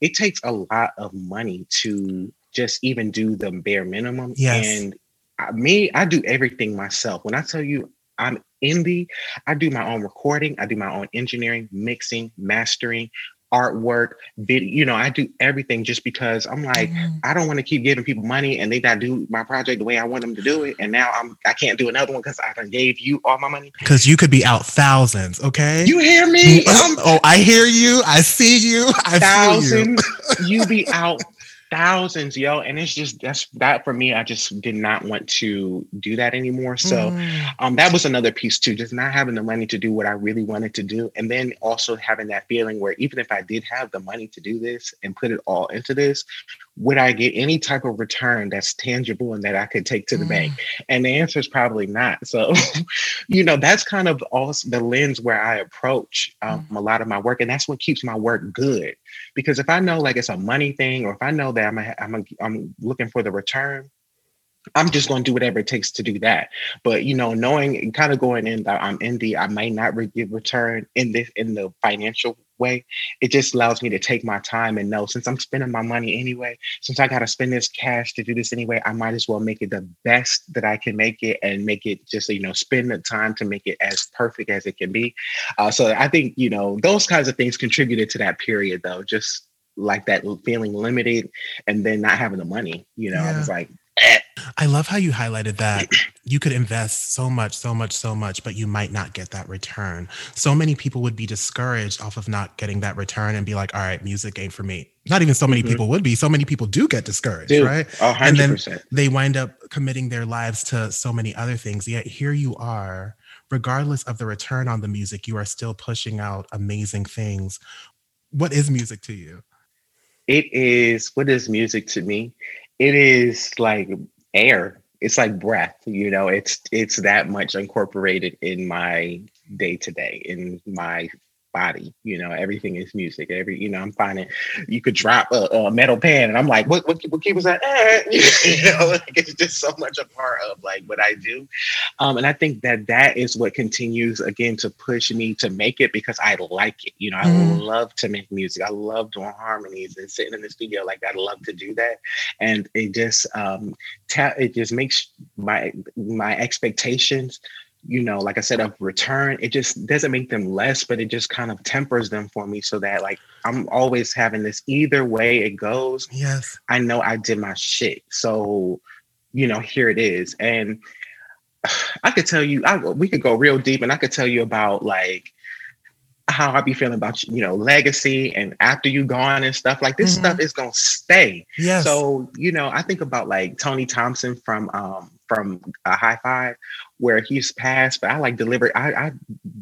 it takes a lot of money to just even do the bare minimum. Yes. And me, I do everything myself. When I tell you I'm indie. I do my own recording, I do my own engineering, mixing, mastering, artwork, video. You know, I do everything just because I'm like, mm-hmm. I don't want to keep giving people money and they got to do my project the way I want them to do it. And now I'm I can't do another one because I gave you all my money. Because you could be out thousands, okay? You hear me? oh, I hear you. I see you. I thousands. you. you be out [LAUGHS] thousands, yo. And it's just that's that for me. I just did not want to do that anymore. So mm. um, that was another piece too, just not having the money to do what I really wanted to do. And then also having that feeling where even if I did have the money to do this and put it all into this, would I get any type of return that's tangible and that I could take to the mm. bank? And the answer is probably not. So, [LAUGHS] you know, that's kind of also the lens where I approach um, mm. a lot of my work. And that's what keeps my work good. Because if I know like it's a money thing, or if I know that I'm, a, I'm, a, I'm looking for the return, I'm just going to do whatever it takes to do that. But you know, knowing and kind of going in that I'm indie, I might not re- get return in this in the financial way. It just allows me to take my time and know since I'm spending my money anyway, since I got to spend this cash to do this anyway, I might as well make it the best that I can make it and make it just you know spend the time to make it as perfect as it can be. Uh, so I think you know those kinds of things contributed to that period though. Just like that feeling limited and then not having the money you know yeah. i was like I love how you highlighted that you could invest so much, so much, so much, but you might not get that return. So many people would be discouraged off of not getting that return and be like, all right, music ain't for me. Not even so many mm-hmm. people would be. So many people do get discouraged, Dude, right? 100%. And then they wind up committing their lives to so many other things. Yet here you are, regardless of the return on the music, you are still pushing out amazing things. What is music to you? It is, what is music to me? It is like air. It's like breath you know? It's it's that much incorporated in my day to day in my body. You know, everything is music. Every, you know, I'm finding you could drop a, a metal pan, and I'm like, what, what, what key was that? Eh. [LAUGHS] you know, like it's just so much a part of like what I do. Um, and I think that that is what continues again to push me to make it because I like it. You know, I mm. love to make music. I love doing harmonies and sitting in the studio. Like I love to do that, and it just um, ta- it just makes my my expectations you know, like I said, of return, it just doesn't make them less, but it just kind of tempers them for me so that like I'm always having this either way it goes. Yes. I know I did my shit. So, you know, here it is. And [SIGHS] I could tell you, I, we could go real deep and I could tell you about like how I be feeling about you know legacy and after you gone and stuff like this mm-hmm. stuff is gonna stay. Yeah. So you know I think about like Tony Thompson from um from a Hi-Five where he's passed, but I like delivered. I, I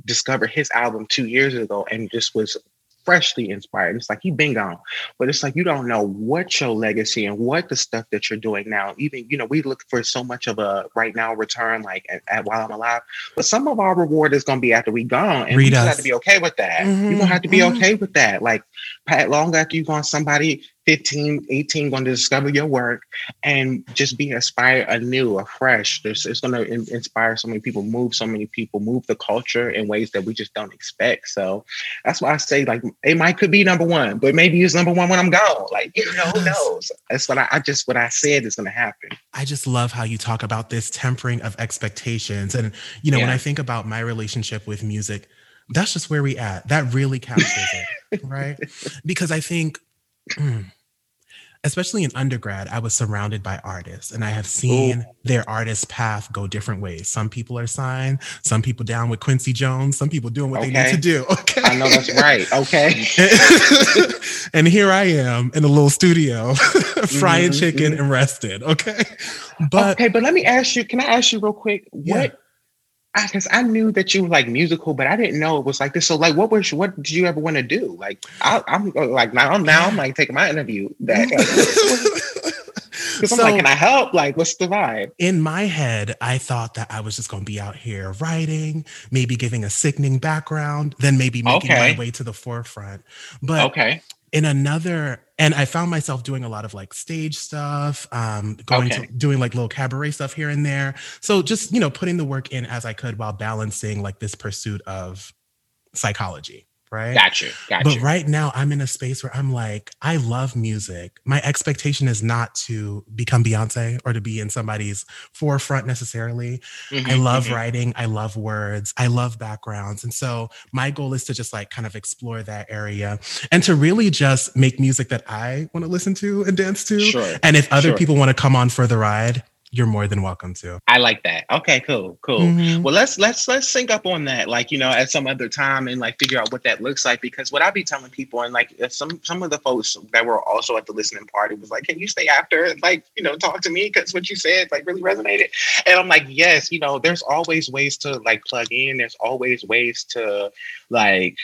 discovered his album two years ago and just was freshly inspired. It's like you've been gone, but it's like you don't know what your legacy and what the stuff that you're doing now. Even you know, we look for so much of a right now return, like at, at while I'm alive. But some of our reward is going to be after we gone, and you have to be okay with that. Mm-hmm. You're gonna have to be mm-hmm. okay with that. Like Pat, long after you've gone, somebody 15, 18 going to discover your work and just be inspired anew, afresh. There's, it's going to inspire so many people, move so many people, move the culture in ways that we just don't expect. So that's why I say, like, it might could be number one, but maybe it's number one when I'm gone. Like, you know, who knows? That's what I, I just, what I said is going to happen. I just love how you talk about this tempering of expectations. And, you know, yeah. when I think about my relationship with music, that's just where we at. That really captures it, [LAUGHS] right? Because I think, especially in undergrad, I was surrounded by artists and I have seen Ooh. their artist path go different ways. Some people are signed, some people down with Quincy Jones, some people doing what okay. they need to do. [LAUGHS] Okay. I know that's right. Okay. [LAUGHS] and here I am in a little studio [LAUGHS] frying mm-hmm. chicken mm-hmm. and rested. Okay. But okay, but let me ask you, can I ask you real quick? Yeah. What I I knew that you were like musical, but I didn't know it was like this. So like, what was what did you ever want to do? Like, I, am uh, like now I'm now I'm like taking my interview back. Because [LAUGHS] so, I'm like, can I help? Like, what's the vibe? In my head, I thought that I was just going to be out here writing, maybe giving a sickening background, then maybe making okay. my way to the forefront. But okay in another and i found myself doing a lot of like stage stuff um going okay. to doing like little cabaret stuff here and there so just you know putting the work in as i could while balancing like this pursuit of psychology right? Got you. Got but you. right now, I'm in a space where I'm like, I love music. My expectation is not to become Beyonce or to be in somebody's forefront necessarily. Mm-hmm, I love mm-hmm. writing. I love words. I love backgrounds. And so my goal is to just like kind of explore that area and to really just make music that I want to listen to and dance to. Sure. And if other sure. people want to come on for the ride, you're more than welcome to. I like that. Okay, cool, cool. Mm-hmm. Well, let's let's let's sync up on that, like you know, at some other time, and like figure out what that looks like. Because what I be telling people, and like some some of the folks that were also at the listening party was like, "Can you stay after, And, like you know, talk to me?" Because what you said like really resonated, and I'm like, "Yes, you know, there's always ways to like plug in. There's always ways to like."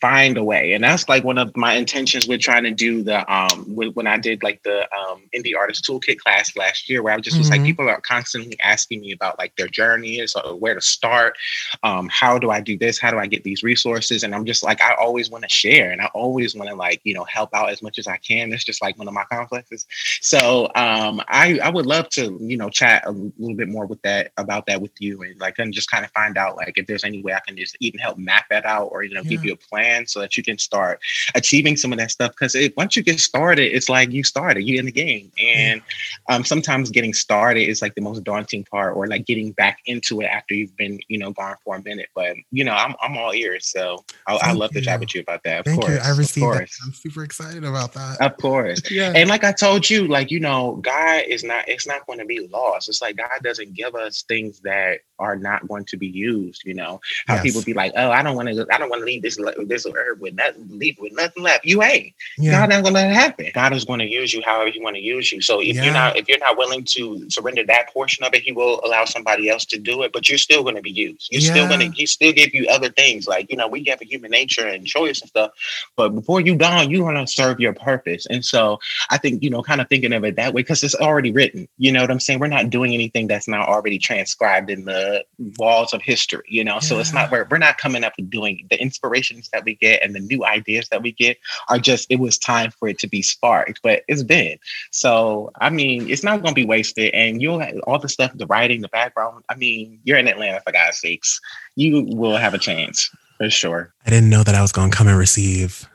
Find a way. And that's like one of my intentions with trying to do the um when i did like the um indie artist toolkit class last year where i just was mm-hmm. like people are constantly asking me about like their journey or where to start um how do i do this? How do i get these resources? And i'm just like i always want to share and i always want to like you know help out as much as i can. It's just like one of my complexes. So um i i would love to you know chat a little bit more with that about that with you and like and just kind of find out like if there's any way i can just even help map that out or you know yeah. give you a plan plan so that you can start achieving some of that stuff. Because once you get started, it's like you started, you in the game. And um, sometimes getting started is like the most daunting part, or like getting back into it after you've been, you know, gone for a minute. But you know, I'm I'm all ears, so I, I love you. to chat with you about that. Of Thank course, you. I received that. I'm super excited about that. Of course. [LAUGHS] yeah. And like I told you, like you know, God is not. It's not going to be lost. It's like God doesn't give us things that are not going to be used. You know, how yes. people be like, oh, I don't want to. I don't want to leave this this herb with nothing, leave with nothing left. You ain't. Yeah. God not gonna let it happen. God is going to use you however He want to use you. So if yeah. you're not if you're not willing to surrender that portion of it, He will allow somebody else to do it. But you're still going to be used. You're yeah. still going to He still give you other things like you know we have a human nature and choice and stuff. But before you gone, you want to serve your purpose. And so I think you know kind of thinking of it that way because it's already written. You know what I'm saying? We're not doing anything that's not already transcribed in the walls of history. You know, so it's not we're, we're not coming up with doing the inspirations that we get and the new ideas that we get are just it was time for it to be sparked but it's been. So i mean it's not going to be wasted and you'll have all the stuff the writing the background i mean you're in atlanta for god's sakes. You will have a chance for sure. I didn't know that i was going to come and receive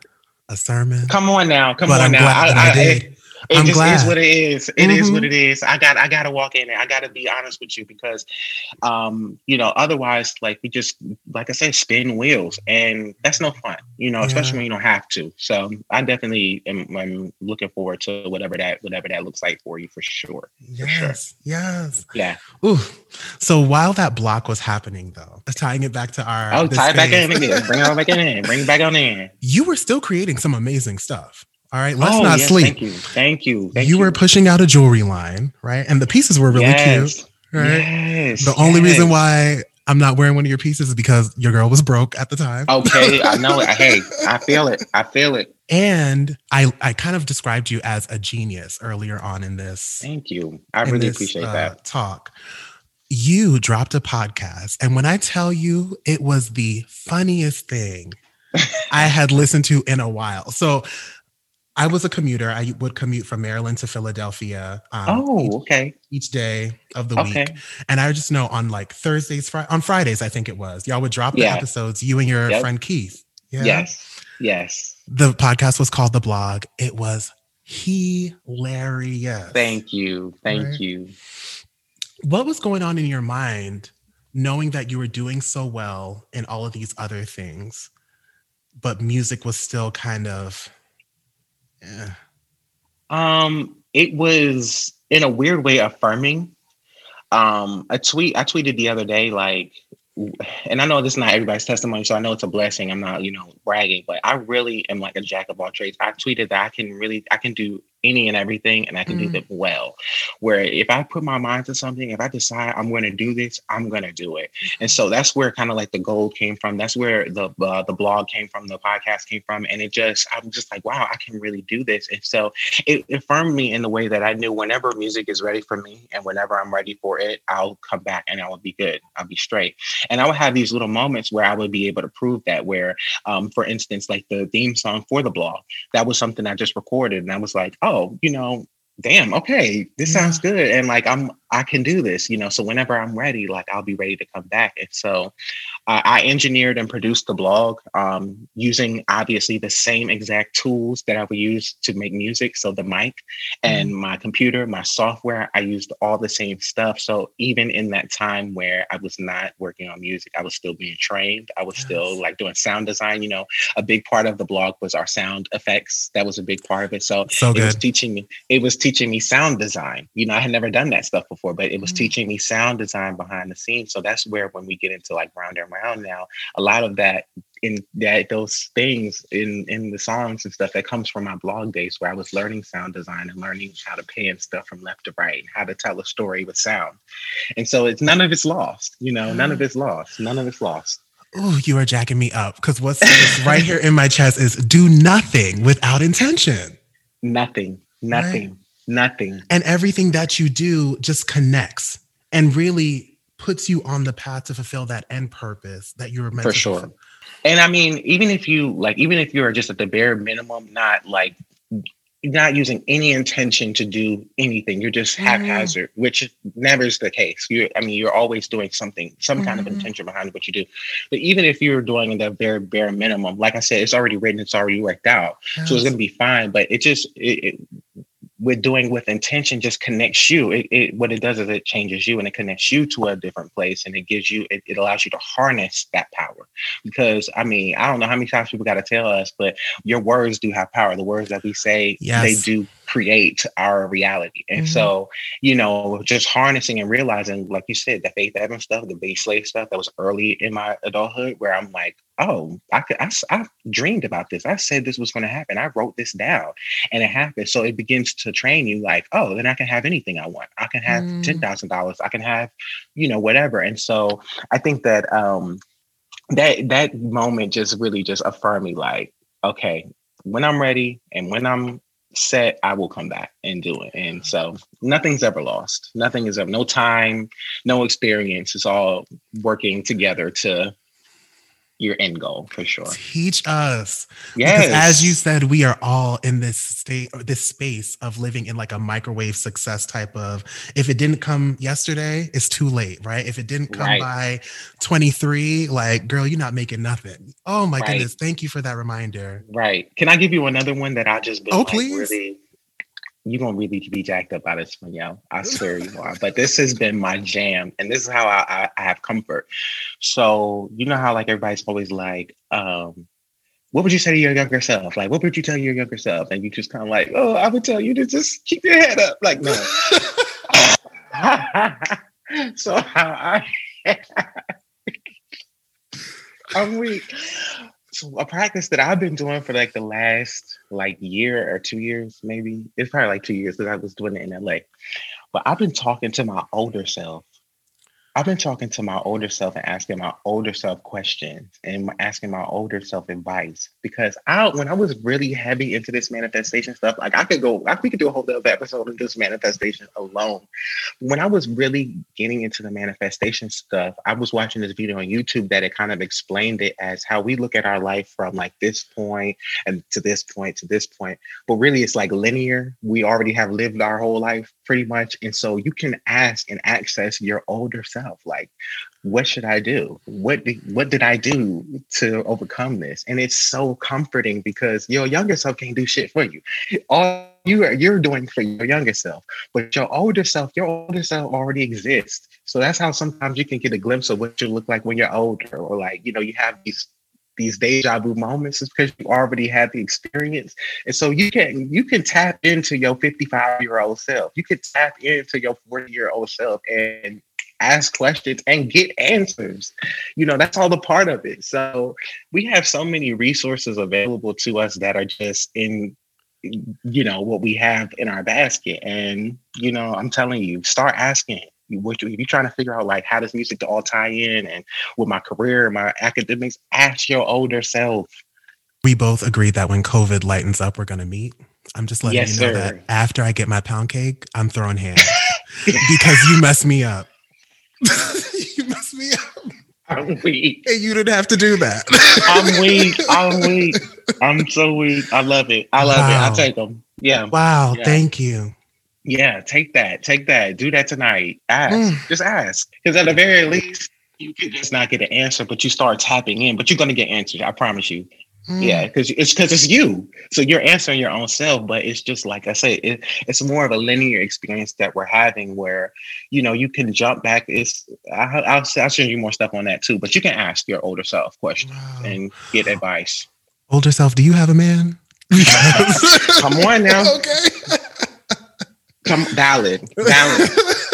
a sermon. Come on now come but on I'm now. I, I, I, it I'm just glad. is what it is. It mm-hmm. is what it is. I got I gotta walk in there. I gotta be honest with you because um, you know, otherwise like we just like I said, spin wheels and that's no fun, you know, yeah. especially when you don't have to. So I definitely am I'm looking forward to whatever that whatever that looks like for you for sure. Yes. For sure. Yes. Yeah. Ooh. So while that block was happening though, [LAUGHS] tying it back to our Oh, tie it back in again. Bring it back in. Bring it back on in. You were still creating some amazing stuff. All right, let's oh, not yes, sleep. Thank you. Thank you. Thank you, you were pushing out a jewelry line, right? And the pieces were really yes. cute. Right. Yes. The only reason why I'm not wearing one of your pieces is because your girl was broke at the time. Okay, [LAUGHS] I know it. Hey, I feel it. I feel it. And I, I kind of described you as a genius earlier on in this. Thank you. I really this, appreciate uh, that talk. You dropped a podcast, and when I tell you, it was the funniest thing [LAUGHS] I had listened to in a while. So I was a commuter. I would commute from Maryland to Philadelphia. Um, oh, each, okay. Each day of the okay. week, and I just know on like Thursdays, fr- on Fridays, I think it was. Y'all would drop the yeah. episodes. You and your yep. friend Keith. Yeah? Yes. Yes. The podcast was called The Blog. It was hilarious. Thank you. Thank right? you. What was going on in your mind, knowing that you were doing so well in all of these other things, but music was still kind of yeah. Um, it was in a weird way affirming. Um, a tweet I tweeted the other day, like, and I know this is not everybody's testimony, so I know it's a blessing. I'm not, you know, bragging, but I really am like a jack of all trades. I tweeted that I can really, I can do any and everything and I can mm. do them well. Where if I put my mind to something, if I decide I'm going to do this, I'm going to do it. And so that's where kind of like the gold came from. That's where the uh, the blog came from, the podcast came from, and it just I'm just like, wow, I can really do this. And so it affirmed me in the way that I knew whenever music is ready for me and whenever I'm ready for it, I'll come back and I will be good. I'll be straight. And I would have these little moments where I would be able to prove that. Where, um, for instance, like the theme song for the blog, that was something I just recorded, and I was like, oh oh, you know, damn, okay, this mm-hmm. sounds good. And like I'm I can do this, you know. So whenever I'm ready, like I'll be ready to come back. And so uh, I engineered and produced the blog um, using obviously the same exact tools that I would use to make music. So the mic and mm-hmm. my computer, my software, I used all the same stuff. So even in that time where I was not working on music, I was still being trained. I was yes. still like doing sound design. You know, a big part of the blog was our sound effects. That was a big part of it. So, so it was teaching me. It was teaching me sound design. You know, I had never done that stuff before, but it was mm-hmm. teaching me sound design behind the scenes. So that's where when we get into like round and round now, a lot of that in that those things in in the songs and stuff that comes from my blog days where I was learning sound design and learning how to pan stuff from left to right and how to tell a story with sound. And so it's none of it's lost, you know, none of mm. it's lost. None of it's lost. Oh, you are jacking me up because what's right here in my chest is do nothing without intention. [LAUGHS] Nothing, nothing, right? Nothing. And everything that you do just connects and really puts you on the path to fulfill that end purpose that you were meant for to sure. Fulfill. And I mean, even if you like, even if you're just at the bare minimum, not like not using any intention to do anything. You're just mm-hmm. haphazard, which never is the case. You, I mean, you're always doing something, some mm. kind of mm-hmm. intention behind what you do. But even if you're doing the very bare minimum, like I said, it's already written, it's already worked out, yes. so it's going to be fine. But it just it, it, with doing with intention just connects you. It, it, what it does is it changes you and it connects you to a different place and it gives you it, it allows you to harness that power. Because I mean, I don't know how many times people got to tell us, but your words do have power. The words that we say, yes. they do create our reality. And mm-hmm. so, you know, just harnessing and realizing, like you said, the Faith Evans stuff, the Bay Slave stuff that was early in my adulthood, where I'm like, oh, I could, I, I dreamed about this. I said this was going to happen. I wrote this down and it happened. So it begins to train you like, oh, then I can have anything I want. I can have mm. $10,000. I can have, you know, whatever. And so I think that, um, that, that moment just really just affirmed me like, okay, when I'm ready and when I'm set, I will come back and do it. And so nothing's ever lost. Nothing is ever, no time, no experience. It's all working together to your end goal for sure. Teach us. Yes. Because as you said, we are all in this state or this space of living in like a microwave success type of if it didn't come yesterday, it's too late, right? If it didn't come right. by 23, like girl, you're not making nothing. Oh my right. goodness. Thank you for that reminder. Right. Can I give you another one that I just been oh, like please? really you're gonna really be jacked up out of this one, yo. I [LAUGHS] swear you are. But this has been my jam, and this is how I, I, I, have comfort. So you know how like everybody's always like, um, what would you say to your younger self? Like, what would you tell your younger self? And you just kind of like, oh, I would tell you to just keep your head up. Like, no. [LAUGHS] so I, [LAUGHS] I'm weak a practice that I've been doing for like the last like year or two years, maybe it's probably like two years because I was doing it in LA. But I've been talking to my older self I've been talking to my older self and asking my older self questions and asking my older self advice because I, when I was really heavy into this manifestation stuff, like I could go, I, we could do a whole other episode of this manifestation alone. When I was really getting into the manifestation stuff, I was watching this video on YouTube that it kind of explained it as how we look at our life from like this point and to this point to this point, but really it's like linear. We already have lived our whole life pretty much, and so you can ask and access your older self like what should i do? What did, what did i do to overcome this? And it's so comforting because your younger self can't do shit for you. All you are you're doing for your younger self but your older self your older self already exists. So that's how sometimes you can get a glimpse of what you look like when you're older or like you know you have these these deja vu moments is because you already had the experience. And so you can you can tap into your 55 year old self. You can tap into your 40 year old self and ask questions and get answers. You know, that's all the part of it. So we have so many resources available to us that are just in you know what we have in our basket and you know i'm telling you start asking if you're trying to figure out like how does music all tie in and with my career and my academics ask your older self we both agree that when covid lightens up we're going to meet i'm just letting yes, you know sir. that after i get my pound cake i'm throwing hands [LAUGHS] because you messed me up [LAUGHS] you messed me up. I'm weak. And you didn't have to do that. I'm weak. [LAUGHS] I'm weak. I'm so weak. I love it. I love wow. it. I take them. Yeah. Wow. Yeah. Thank you. Yeah, take that. Take that. Do that tonight. Ask. Mm. Just ask. Because at the very least, you could just not get an answer, but you start tapping in, but you're gonna get answers. I promise you. Mm. Yeah, because it's because it's you. So you're answering your own self, but it's just like I say, it, it's more of a linear experience that we're having where, you know, you can jump back. It's I, will I'll show you more stuff on that too, but you can ask your older self questions wow. and get advice. Older self, do you have a man? [LAUGHS] Come on now. [LAUGHS] Okay. Come valid, valid,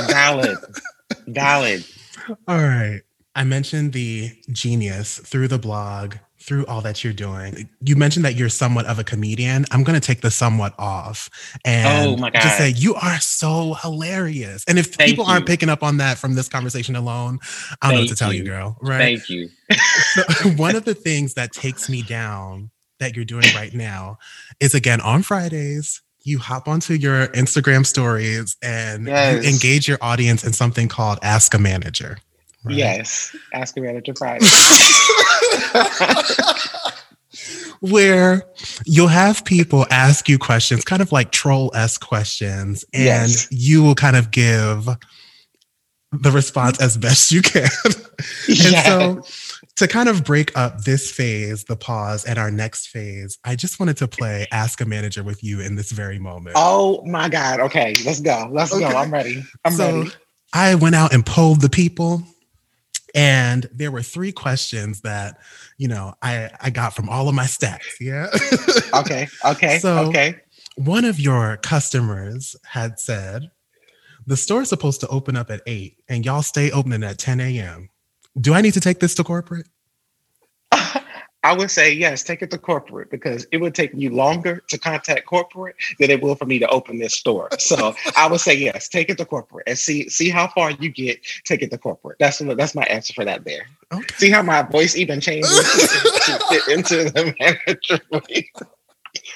valid, valid. All right. I mentioned the genius through the blog through all that you're doing. You mentioned that you're somewhat of a comedian. I'm going to take the somewhat off and oh my God. just say you are so hilarious. And if Thank people you. aren't picking up on that from this conversation alone, I don't know what to tell you, girl. Right? Thank you. so, [LAUGHS] one of the things that takes me down that you're doing right now is again on Fridays. You hop onto your Instagram stories and yes. you engage your audience in something called Ask a Manager. Right? Yes, Ask a Manager Friday. [LAUGHS] where you'll have people ask you questions, kind of like troll esque questions, and yes. you will kind of give the response as best you can. [LAUGHS] and yes. so, to kind of break up this phase, the pause, and our next phase, I just wanted to play Ask a Manager with you in this very moment. Oh my God. Okay, let's go. Let's okay. go. I'm ready. I'm so, ready. I went out and polled the people and there were three questions that you know i i got from all of my stacks yeah [LAUGHS] okay okay so okay one of your customers had said the store's supposed to open up at 8 and y'all stay opening at 10 a.m do i need to take this to corporate [LAUGHS] I would say yes, take it to corporate because it would take you longer to contact corporate than it will for me to open this store. So I would say yes, take it to corporate and see see how far you get. Take it to corporate. That's that's my answer for that. There. Okay. See how my voice even changes [LAUGHS] to fit into the manager.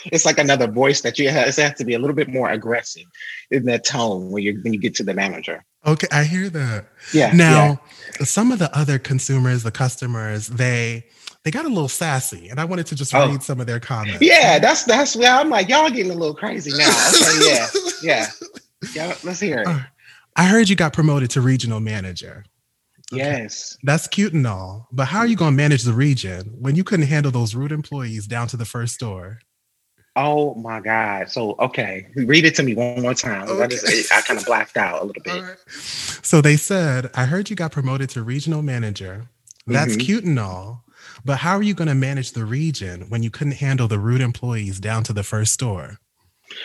it's like another voice that you have. It has to be a little bit more aggressive in that tone when you when you get to the manager. Okay, I hear that. Yeah. Now, yeah. some of the other consumers, the customers, they they got a little sassy, and I wanted to just oh. read some of their comments. Yeah, that's that's where I'm like, y'all getting a little crazy now. Okay, yeah, [LAUGHS] yeah, yeah. Let's hear it. Uh, I heard you got promoted to regional manager. Okay. Yes, that's cute and all, but how are you going to manage the region when you couldn't handle those rude employees down to the first store? Oh my God. So, okay, read it to me one more time. Okay. I, just, I kind of blacked out a little bit. Right. So, they said, I heard you got promoted to regional manager. That's mm-hmm. cute and all, but how are you going to manage the region when you couldn't handle the rude employees down to the first store?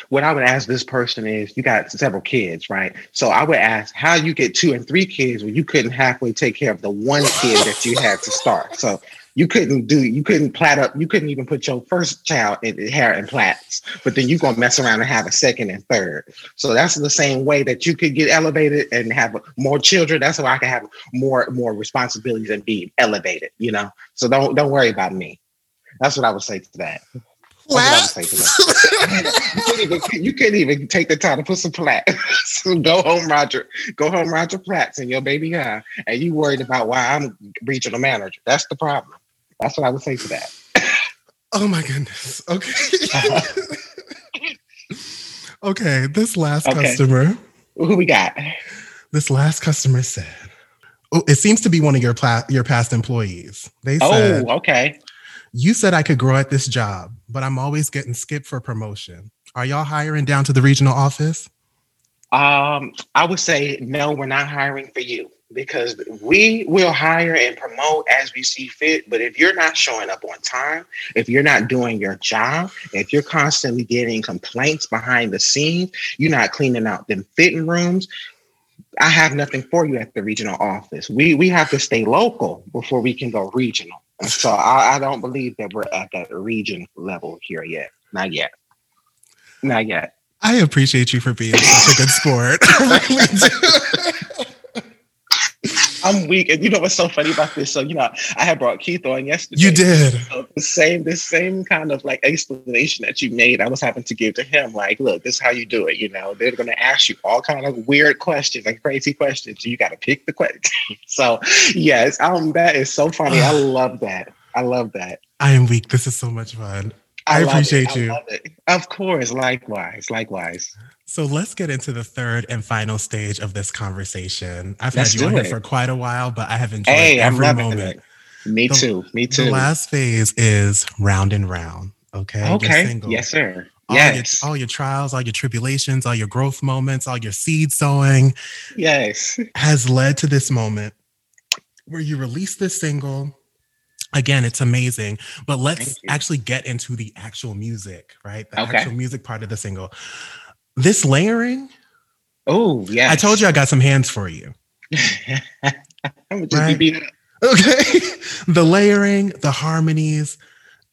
What I would ask this person is you got several kids, right? So I would ask how you get two and three kids when you couldn't halfway take care of the one kid that you had to start. So you couldn't do you couldn't plait up you couldn't even put your first child in hair and plaits but then you're gonna mess around and have a second and third so that's the same way that you could get elevated and have more children that's why i can have more more responsibilities and be elevated you know so don't don't worry about me that's what i would say to that Plaits? you, can't even, you even take the time to put some plaits. [LAUGHS] so go home, Roger. Go home, Roger Plaits, and your baby high. And you worried about why I'm regional manager. That's the problem. That's what I would say to that. oh my goodness. Okay. [LAUGHS] okay. This last okay. customer. Who we got? This last customer said, "Oh, it seems to be one of your pla- your past employees." They said, "Oh, okay." You said I could grow at this job, but I'm always getting skipped for promotion. Are y'all hiring down to the regional office? Um, I would say no. We're not hiring for you because we will hire and promote as we see fit. But if you're not showing up on time, if you're not doing your job, if you're constantly getting complaints behind the scenes, you're not cleaning out them fitting rooms. I have nothing for you at the regional office. We we have to stay local before we can go regional. And so I, I don't believe that we're at that region level here yet. Not yet. Not yet. I appreciate you for being such a good sport. [LAUGHS] [LAUGHS] I'm weak, and you know what's so funny about this? So you know, I had brought Keith on yesterday. You did so the same, the same kind of like explanation that you made. I was having to give to him, like, look, this is how you do it. You know, they're going to ask you all kind of weird questions, like crazy questions. You got to pick the question. [LAUGHS] so yes, um, that is so funny. I love that. I love that. I am weak. This is so much fun. I, I appreciate you. Of course, likewise, likewise. So let's get into the third and final stage of this conversation. I've let's had you on here for quite a while, but I have enjoyed hey, every moment. It. Me the, too. Me too. The last phase is round and round. Okay. Okay. Yes, sir. All yes. Your, all your trials, all your tribulations, all your growth moments, all your seed sowing. Yes. Has led to this moment where you release this single. Again, it's amazing. But let's actually get into the actual music, right? The okay. actual music part of the single. This layering. Oh, yeah. I told you I got some hands for you. [LAUGHS] Right? Okay. [LAUGHS] the layering, the harmonies,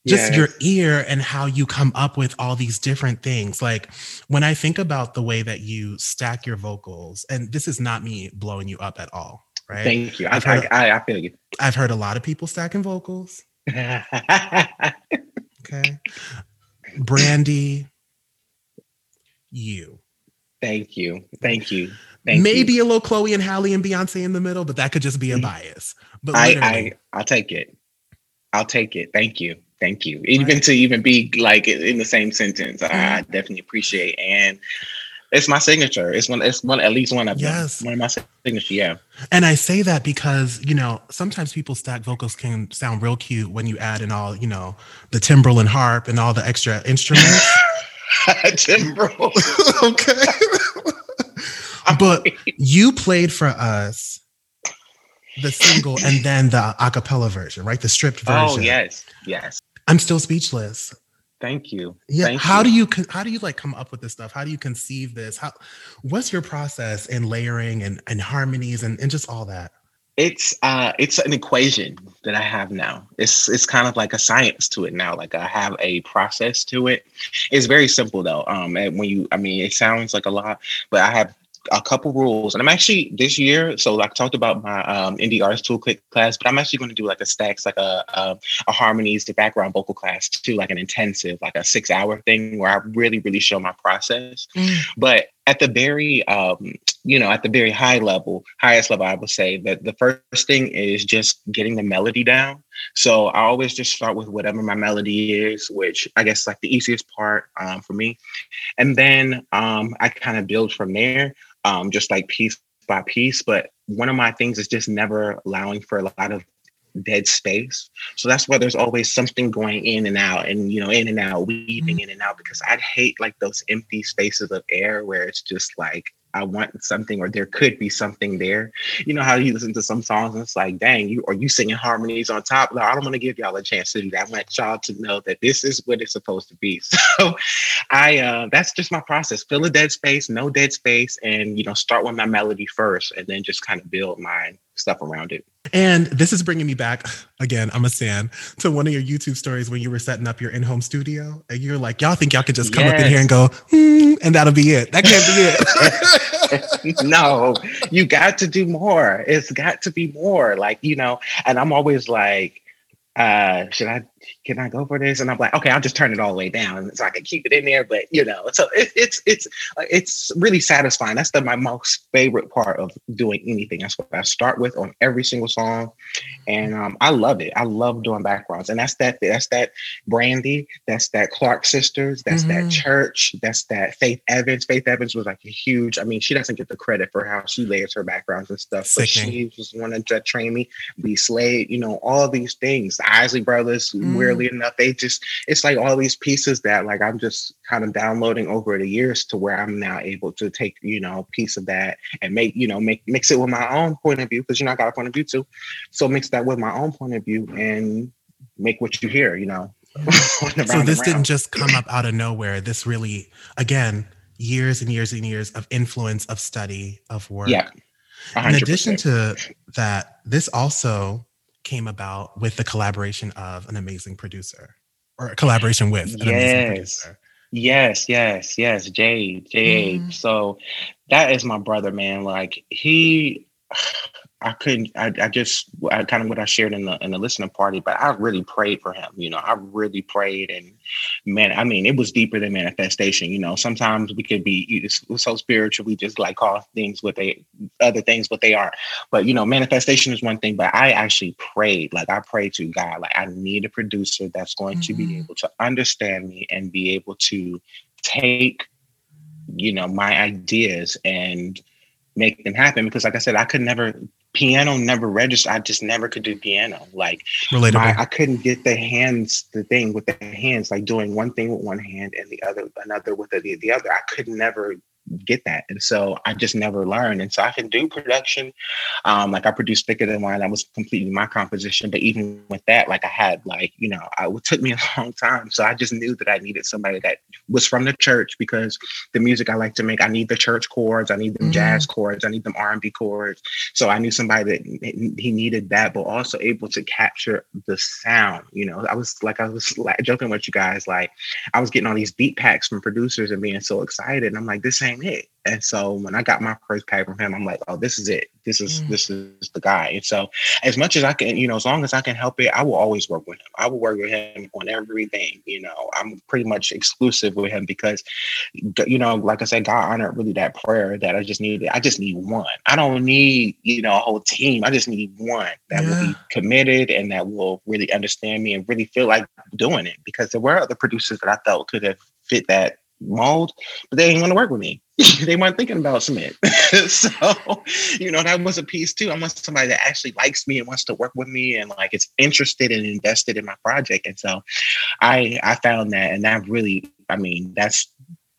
just yes. your ear and how you come up with all these different things. Like when I think about the way that you stack your vocals, and this is not me blowing you up at all, right? Thank you. I, heard, I, I, feel you. I've heard a lot of people stacking vocals. [LAUGHS] okay. Brandy, you. Thank you. Thank you. Thank Maybe you. a little Chloe and Halle and Beyonce in the middle, but that could just be a mm. bias. But I, I, I'll take it. I'll take it. Thank you. Thank you. Even right. to even be like in the same sentence, I mm-hmm. definitely appreciate. And it's my signature. It's one. It's one. At least one of yes. Them. One of my signature. Yeah. And I say that because you know sometimes people stack vocals can sound real cute when you add in all you know the timbrel and harp and all the extra instruments. [LAUGHS] [LAUGHS] timbrel. okay. [LAUGHS] but you played for us the single and then the acapella version, right? The stripped oh, version. Oh yes, yes. I'm still speechless. Thank you. Yeah. Thank how you. do you how do you like come up with this stuff? How do you conceive this? How what's your process in layering and, and harmonies and, and just all that? It's uh it's an equation that I have now. It's it's kind of like a science to it now. Like I have a process to it. It's very simple though. Um and when you I mean it sounds like a lot, but I have a couple rules, and I'm actually this year. So like I talked about my um, indie artist toolkit class, but I'm actually going to do like a stacks, like a, a, a harmonies to background vocal class too, like an intensive, like a six hour thing where I really really show my process. Mm. But at the very um, you know at the very high level highest level i would say that the first thing is just getting the melody down so i always just start with whatever my melody is which i guess like the easiest part um, for me and then um, i kind of build from there um, just like piece by piece. But one of my things is just never allowing for a lot of dead space. So that's why there's always something going in and out and you know, in and out, weaving mm-hmm. in and out because I'd hate like those empty spaces of air where it's just like I want something or there could be something there. You know how you listen to some songs and it's like, dang, you are you singing harmonies on top? No, I don't want to give y'all a chance to do that. I want y'all to know that this is what it's supposed to be. [LAUGHS] So I uh that's just my process. Fill a dead space, no dead space, and you know, start with my melody first and then just kind of build my stuff around it. And this is bringing me back [SIGHS] again. I'm a fan to one of your YouTube stories when you were setting up your in-home studio, and you're like, "Y'all think y'all could just come yes. up in here and go, mm, and that'll be it? That can't be it." [LAUGHS] [LAUGHS] no, you got to do more. It's got to be more. Like you know, and I'm always like, uh, should I can I go for this? And I'm like, okay, I'll just turn it all the way down so I can keep it in there. But you know, so it, it's it's it's really satisfying. That's the my most favorite part of doing anything. That's what I start with on every single song, and um, I love it. I love doing backgrounds, and that's that. That's that Brandy. That's that Clark sisters. That's mm-hmm. that church. That's that Faith Evans. Faith Evans was like a huge. I mean, she doesn't get the credit for how she layers her backgrounds and stuff, but she was one that trained me. B. Slade. You know, all these things. The Isley Brothers. Mm-hmm Mm-hmm. weirdly enough, they just it's like all these pieces that like I'm just kind of downloading over the years to where I'm now able to take, you know, a piece of that and make, you know, make mix it with my own point of view, because you know I got a point of view too. So mix that with my own point of view and make what you hear, you know. [LAUGHS] so this didn't just come up out of nowhere. This really, again, years and years and years of influence, of study, of work. Yeah. 100%. In addition to that, this also came about with the collaboration of an amazing producer or a collaboration with an yes. amazing producer. Yes, yes, yes, Jade, Jade. Mm. So that is my brother, man. Like he I couldn't. I, I just I, kind of what I shared in the in the listening party, but I really prayed for him. You know, I really prayed, and man, I mean, it was deeper than manifestation. You know, sometimes we could be so spiritual, we just like call things what they other things what they aren't. But you know, manifestation is one thing, but I actually prayed. Like I prayed to God, like I need a producer that's going mm-hmm. to be mm-hmm. able to understand me and be able to take, you know, my ideas and make them happen because like I said, I could never piano never registered. I just never could do piano. Like my, I couldn't get the hands, the thing with the hands, like doing one thing with one hand and the other another with the, the other. I could never get that. And so I just never learned. And so I can do production. Um, like I produced Thicker Than Wine. That was completely my composition. But even with that, like I had like, you know, I, it took me [LAUGHS] a long time. So I just knew that I needed somebody that was from the church because the music I like to make, I need the church chords. I need them mm-hmm. jazz chords. I need them R&B chords. So I knew somebody that he needed that, but also able to capture the sound. You know, I was like, I was like, joking with you guys. Like I was getting all these beat packs from producers and being so excited. And I'm like, this ain't it. And so when I got my first pack from him, I'm like, oh, this is it. This is mm. this is the guy. And so as much as I can, you know, as long as I can help it, I will always work with him. I will work with him on everything. You know, I'm pretty much exclusive with him because, you know, like I said, God honored really that prayer that I just needed. I just need one. I don't need, you know, a whole team. I just need one that yeah. will be committed and that will really understand me and really feel like doing it. Because there were other producers that I felt could have fit that mold, but they didn't want to work with me. [LAUGHS] they weren't thinking about Smith. [LAUGHS] so, you know, that was a piece too. I want somebody that actually likes me and wants to work with me and like is interested and invested in my project. And so I I found that and that really, I mean, that's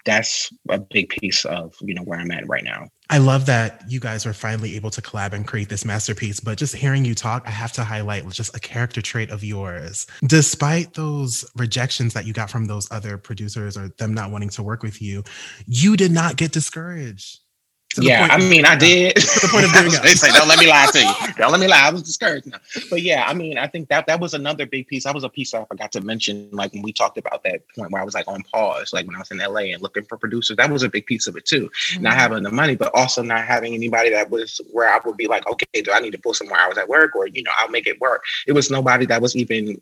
that's a big piece of you know where I'm at right now. I love that you guys are finally able to collab and create this masterpiece. But just hearing you talk, I have to highlight just a character trait of yours. Despite those rejections that you got from those other producers or them not wanting to work with you, you did not get discouraged yeah, I mean, I did. To the point of doing [LAUGHS] they say, don't let me lie to you. [LAUGHS] Don't let me lie. I was discouraged. No. But yeah, I mean, I think that that was another big piece. That was a piece that I forgot to mention, like when we talked about that point where I was like on pause, like when I was in LA and looking for producers. That was a big piece of it too. Mm-hmm. Not having the money, but also not having anybody that was where I would be like, okay, do I need to pull some more hours at work or you know, I'll make it work. It was nobody that was even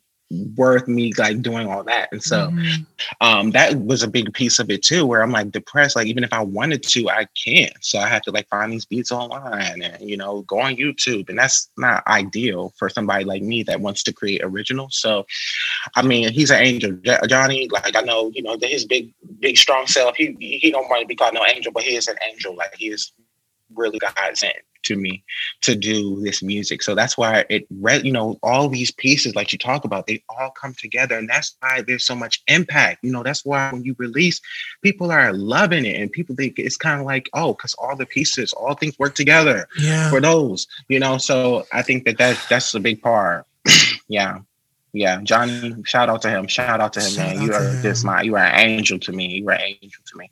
worth me like doing all that. And so mm-hmm. um that was a big piece of it too, where I'm like depressed. Like even if I wanted to, I can't. So I have to like find these beats online and you know go on YouTube. And that's not ideal for somebody like me that wants to create original. So I mean he's an angel. Johnny, like I know, you know, his big, big strong self, he he don't want to be called no angel, but he is an angel. Like he is really God sent to me to do this music. So that's why it read, you know, all these pieces like you talk about, they all come together. And that's why there's so much impact. You know, that's why when you release, people are loving it. And people think it's kind of like, oh, because all the pieces, all things work together yeah. for those, you know. So I think that, that that's a big part. [CLEARS THROAT] yeah. Yeah, Johnny, shout out to him. Shout out to him, shout man. You are just my you are an angel to me. You are an angel to me.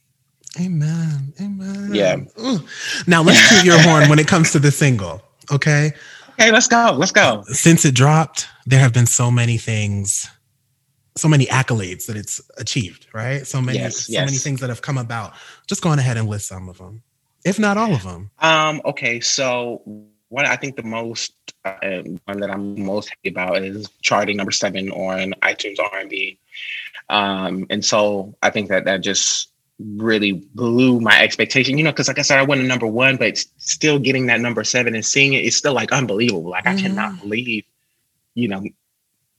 Amen. Amen. Yeah. Ooh. Now let's toot your horn when it comes to the single. Okay. Okay, let's go. Let's go. Since it dropped, there have been so many things, so many accolades that it's achieved, right? So many, yes, so yes. many things that have come about. Just going ahead and list some of them, if not all of them. Um. Okay. So one, I think the most uh, one that I'm most happy about is charting number seven on iTunes R&B. Um, and so I think that that just really blew my expectation. You know, because like I said, I went to number one, but still getting that number seven and seeing it is still like unbelievable. Like mm-hmm. I cannot believe, you know,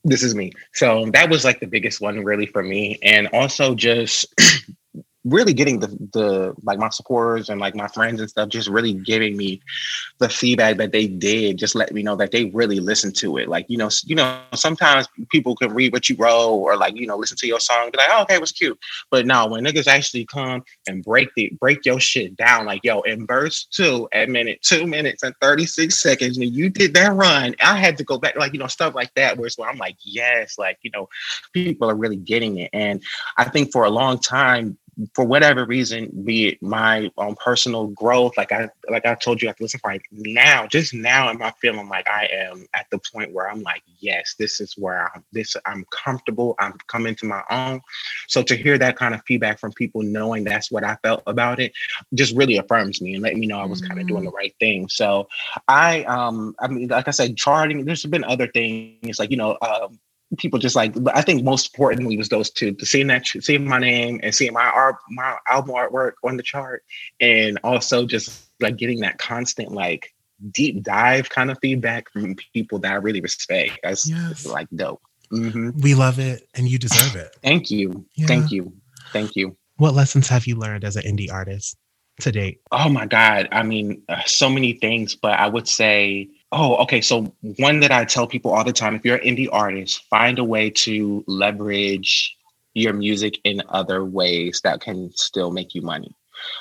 this is me. So that was like the biggest one really for me. And also just [CLEARS THROAT] really getting the the like my supporters and like my friends and stuff just really giving me the feedback that they did just let me know that they really listened to it. Like you know you know sometimes people can read what you wrote or like you know listen to your song be like oh, okay it was cute. But now when niggas actually come and break the break your shit down like yo in verse two at minute two minutes and 36 seconds when you did that run I had to go back like you know stuff like that where it's where I'm like yes like you know people are really getting it. And I think for a long time for whatever reason, be it my own personal growth, like I like I told you, I have to listen for like now, just now am I feeling like I am at the point where I'm like, yes, this is where I'm this I'm comfortable. I'm coming to my own. So to hear that kind of feedback from people knowing that's what I felt about it just really affirms me and let me know I was mm-hmm. kind of doing the right thing. So I um I mean like I said, charting, there's been other things like, you know, um people just like I think most importantly was those two: the seeing that seeing my name and seeing my art my album artwork on the chart, and also just like getting that constant like deep dive kind of feedback from people that I really respect. That's yes. like dope. Mm-hmm. We love it, and you deserve it. [LAUGHS] Thank you, yeah. thank you, thank you. What lessons have you learned as an indie artist to date? Oh my God! I mean, uh, so many things, but I would say Oh, okay. So one that I tell people all the time: if you're an indie artist, find a way to leverage your music in other ways that can still make you money.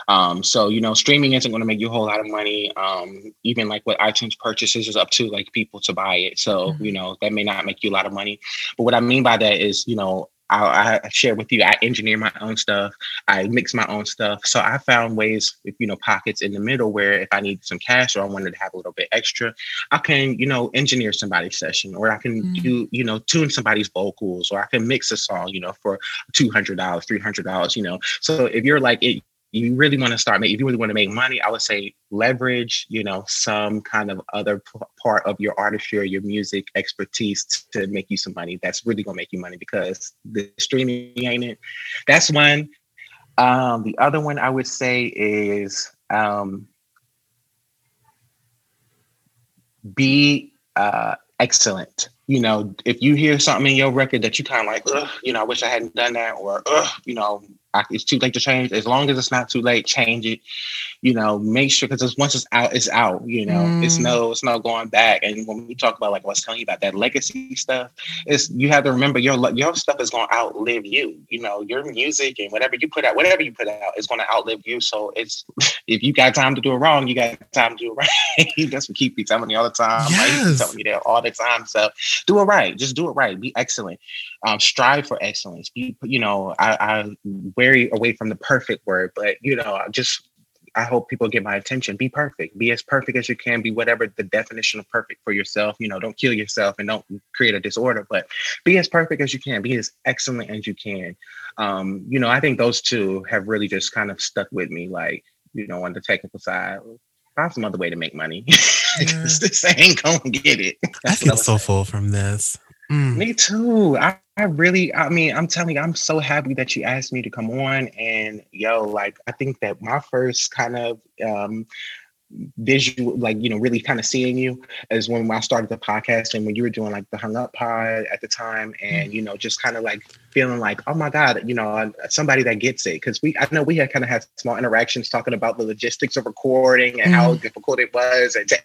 Um, so you know, streaming isn't going to make you a whole lot of money. Um, even like what iTunes purchases is up to like people to buy it. So mm-hmm. you know, that may not make you a lot of money. But what I mean by that is, you know, I, I share with you. I engineer my own stuff. I mix my own stuff. So I found ways, if you know, pockets in the middle where if I need some cash or I wanted to have a little bit extra, I can, you know, engineer somebody's session or I can mm. do, you know, tune somebody's vocals or I can mix a song, you know, for two hundred dollars, three hundred dollars, you know. So if you're like it, you really want to start make if you really want to make money i would say leverage you know some kind of other p- part of your artistry or your music expertise to make you some money. That's really going to make you money because the streaming ain't it. That's one. Um, the other one i would say is um, be uh, excellent. You know, if you hear something in your record that you kind of like, you know, I wish I hadn't done that, or, you know, I, it's too late to change. As long as it's not too late, change it. You know, make sure because once it's out, it's out. You know, mm. it's no, it's no going back. And when we talk about like was telling you about that legacy stuff, is you have to remember your your stuff is going to outlive you. You know, your music and whatever you put out, whatever you put out, is going to outlive you. So it's if you got time to do it wrong, you got time to do it [LAUGHS] right. That's what keep me telling me all the time. Yes. telling me that all the time. So do it right. Just do it right. Be excellent. Um, strive for excellence. Be, you know, I, I very away from the perfect word, but you know, I just I hope people get my attention. Be perfect. Be as perfect as you can. Be whatever the definition of perfect for yourself. You know, don't kill yourself and don't create a disorder, but be as perfect as you can. Be as excellent as you can. Um, you know, I think those two have really just kind of stuck with me. Like, you know, on the technical side, find some other way to make money. [LAUGHS] Yeah. this ain't gonna get it. That's I feel so full from this. Mm. Me too. I, I really, I mean, I'm telling you, I'm so happy that you asked me to come on. And yo, like, I think that my first kind of um, visual, like, you know, really kind of seeing you is when I started the podcast and when you were doing like the hung up pod at the time. And, mm. you know, just kind of like feeling like, oh my God, you know, somebody that gets it. Cause we, I know we had kind of had small interactions talking about the logistics of recording and mm. how difficult it was and to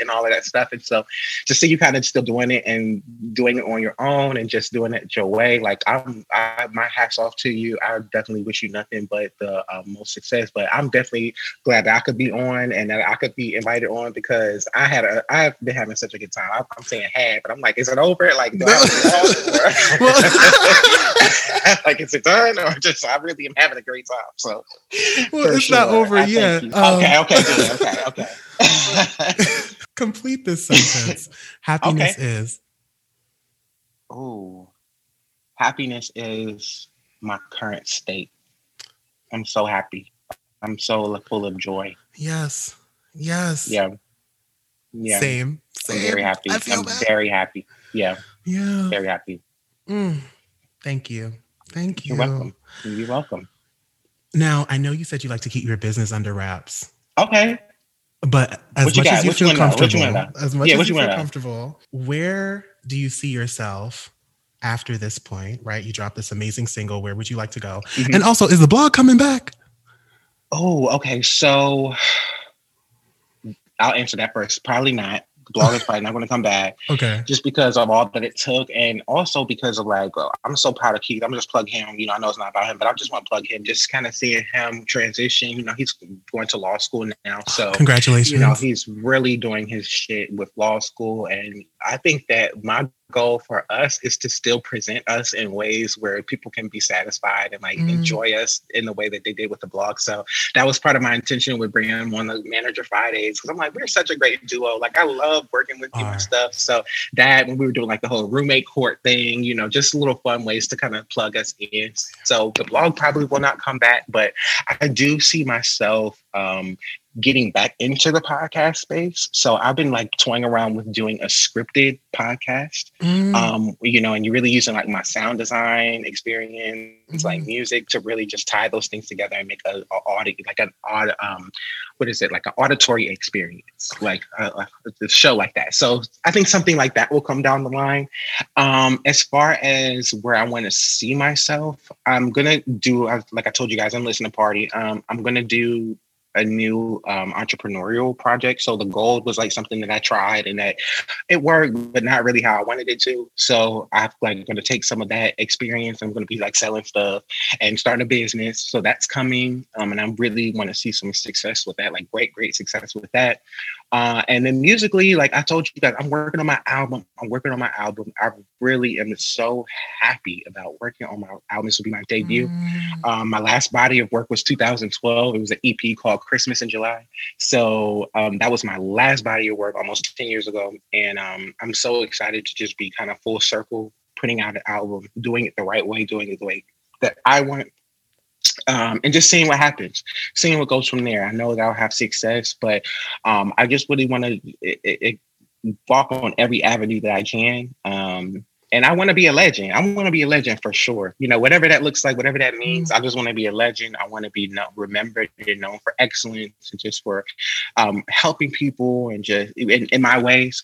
and all of that stuff. And so to see you kind of still doing it and doing it on your own and just doing it your way, like I'm, I, my hats off to you. I definitely wish you nothing but the uh, most success. But I'm definitely glad that I could be on and that I could be invited on because I had a, I've been having such a good time. I'm, I'm saying had, but I'm like, is it over? Like, do I [LAUGHS] [LAUGHS] like, is it done or just I really am having a great time? So, well, it's not over yet. Um, okay, okay, okay, okay. [LAUGHS] Complete this sentence. [LAUGHS] Happiness okay. is. Oh, happiness is my current state. I'm so happy. I'm so full of joy. Yes. Yes. Yeah. Yeah. Same. Same. I'm very happy. I'm bad. very happy. Yeah. Yeah. Very happy. Mm. Thank you. Thank you. You're welcome. You're welcome. Now, I know you said you like to keep your business under wraps. Okay. But as much as you feel comfortable, as much as you feel comfortable, where do you see yourself after this point? Right, you dropped this amazing single. Where would you like to go? Mm-hmm. And also, is the blog coming back? Oh, okay. So I'll answer that first. Probably not blog is probably not going to come back. Okay. Just because of all that it took, and also because of like, I'm so proud of Keith. I'm just plug him. You know, I know it's not about him, but I just want to plug him. Just kind of seeing him transition. You know, he's going to law school now, so congratulations. You know, he's really doing his shit with law school, and I think that my goal for us is to still present us in ways where people can be satisfied and like mm. enjoy us in the way that they did with the blog. So that was part of my intention with bringing on the Manager Fridays because I'm like, we're such a great duo. Like I love working with you and stuff. So that when we were doing like the whole roommate court thing, you know, just little fun ways to kind of plug us in. So the blog probably will not come back, but I do see myself um, getting back into the podcast space. So I've been like toying around with doing a scripted podcast. Mm. Um, you know, and you're really using like my sound design experience, mm. like music to really just tie those things together and make a, a audio like an odd um what is it like an auditory experience like a, a, show like that so i think something like that will come down the line um as far as where i want to see myself i'm gonna do like i told you guys i'm listening to party um i'm gonna do a new um, entrepreneurial project. So the goal was like something that I tried and that it worked, but not really how I wanted it to. So I'm like going to take some of that experience. I'm going to be like selling stuff and starting a business. So that's coming, um, and I really want to see some success with that, like great, great success with that. Uh, and then musically, like I told you guys, I'm working on my album. I'm working on my album. I really am so happy about working on my album. This will be my debut. Mm. Um, my last body of work was 2012. It was an EP called Christmas in July. So um, that was my last body of work almost 10 years ago. And um, I'm so excited to just be kind of full circle, putting out an album, doing it the right way, doing it the way that I want um, and just seeing what happens, seeing what goes from there. I know that I'll have success, but um, I just really want to walk on every avenue that I can. Um, and I want to be a legend. I want to be a legend for sure. You know, whatever that looks like, whatever that means, I just want to be a legend. I want to be known, remembered and known for excellence and just for um, helping people and just in, in my ways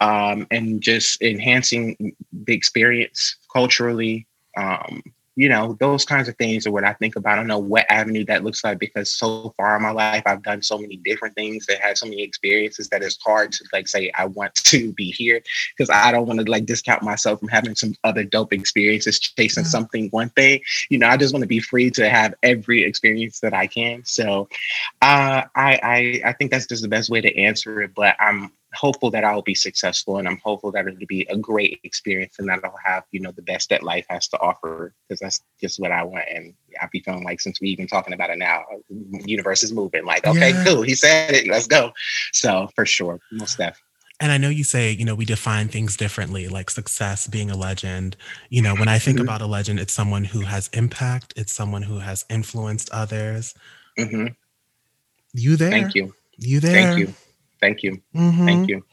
um, and just enhancing the experience culturally. Um, you know, those kinds of things are what I think about. I don't know what avenue that looks like because so far in my life, I've done so many different things that had so many experiences that it's hard to like say, I want to be here because I don't want to like discount myself from having some other dope experiences chasing mm-hmm. something, one thing. You know, I just want to be free to have every experience that I can. So uh, I, I, I think that's just the best way to answer it. But I'm hopeful that I'll be successful and I'm hopeful that it'll be a great experience and that I'll have, you know, the best that life has to offer because that's just what I want. And I'll be feeling like since we even talking about it now, universe is moving like, okay, yeah. cool. He said it. Let's go. So for sure, most definitely. And I know you say, you know, we define things differently, like success being a legend. You know, when I think mm-hmm. about a legend, it's someone who has impact, it's someone who has influenced others. Mm-hmm. You there? Thank you. You there? Thank you. Thank you. Mm-hmm. Thank you.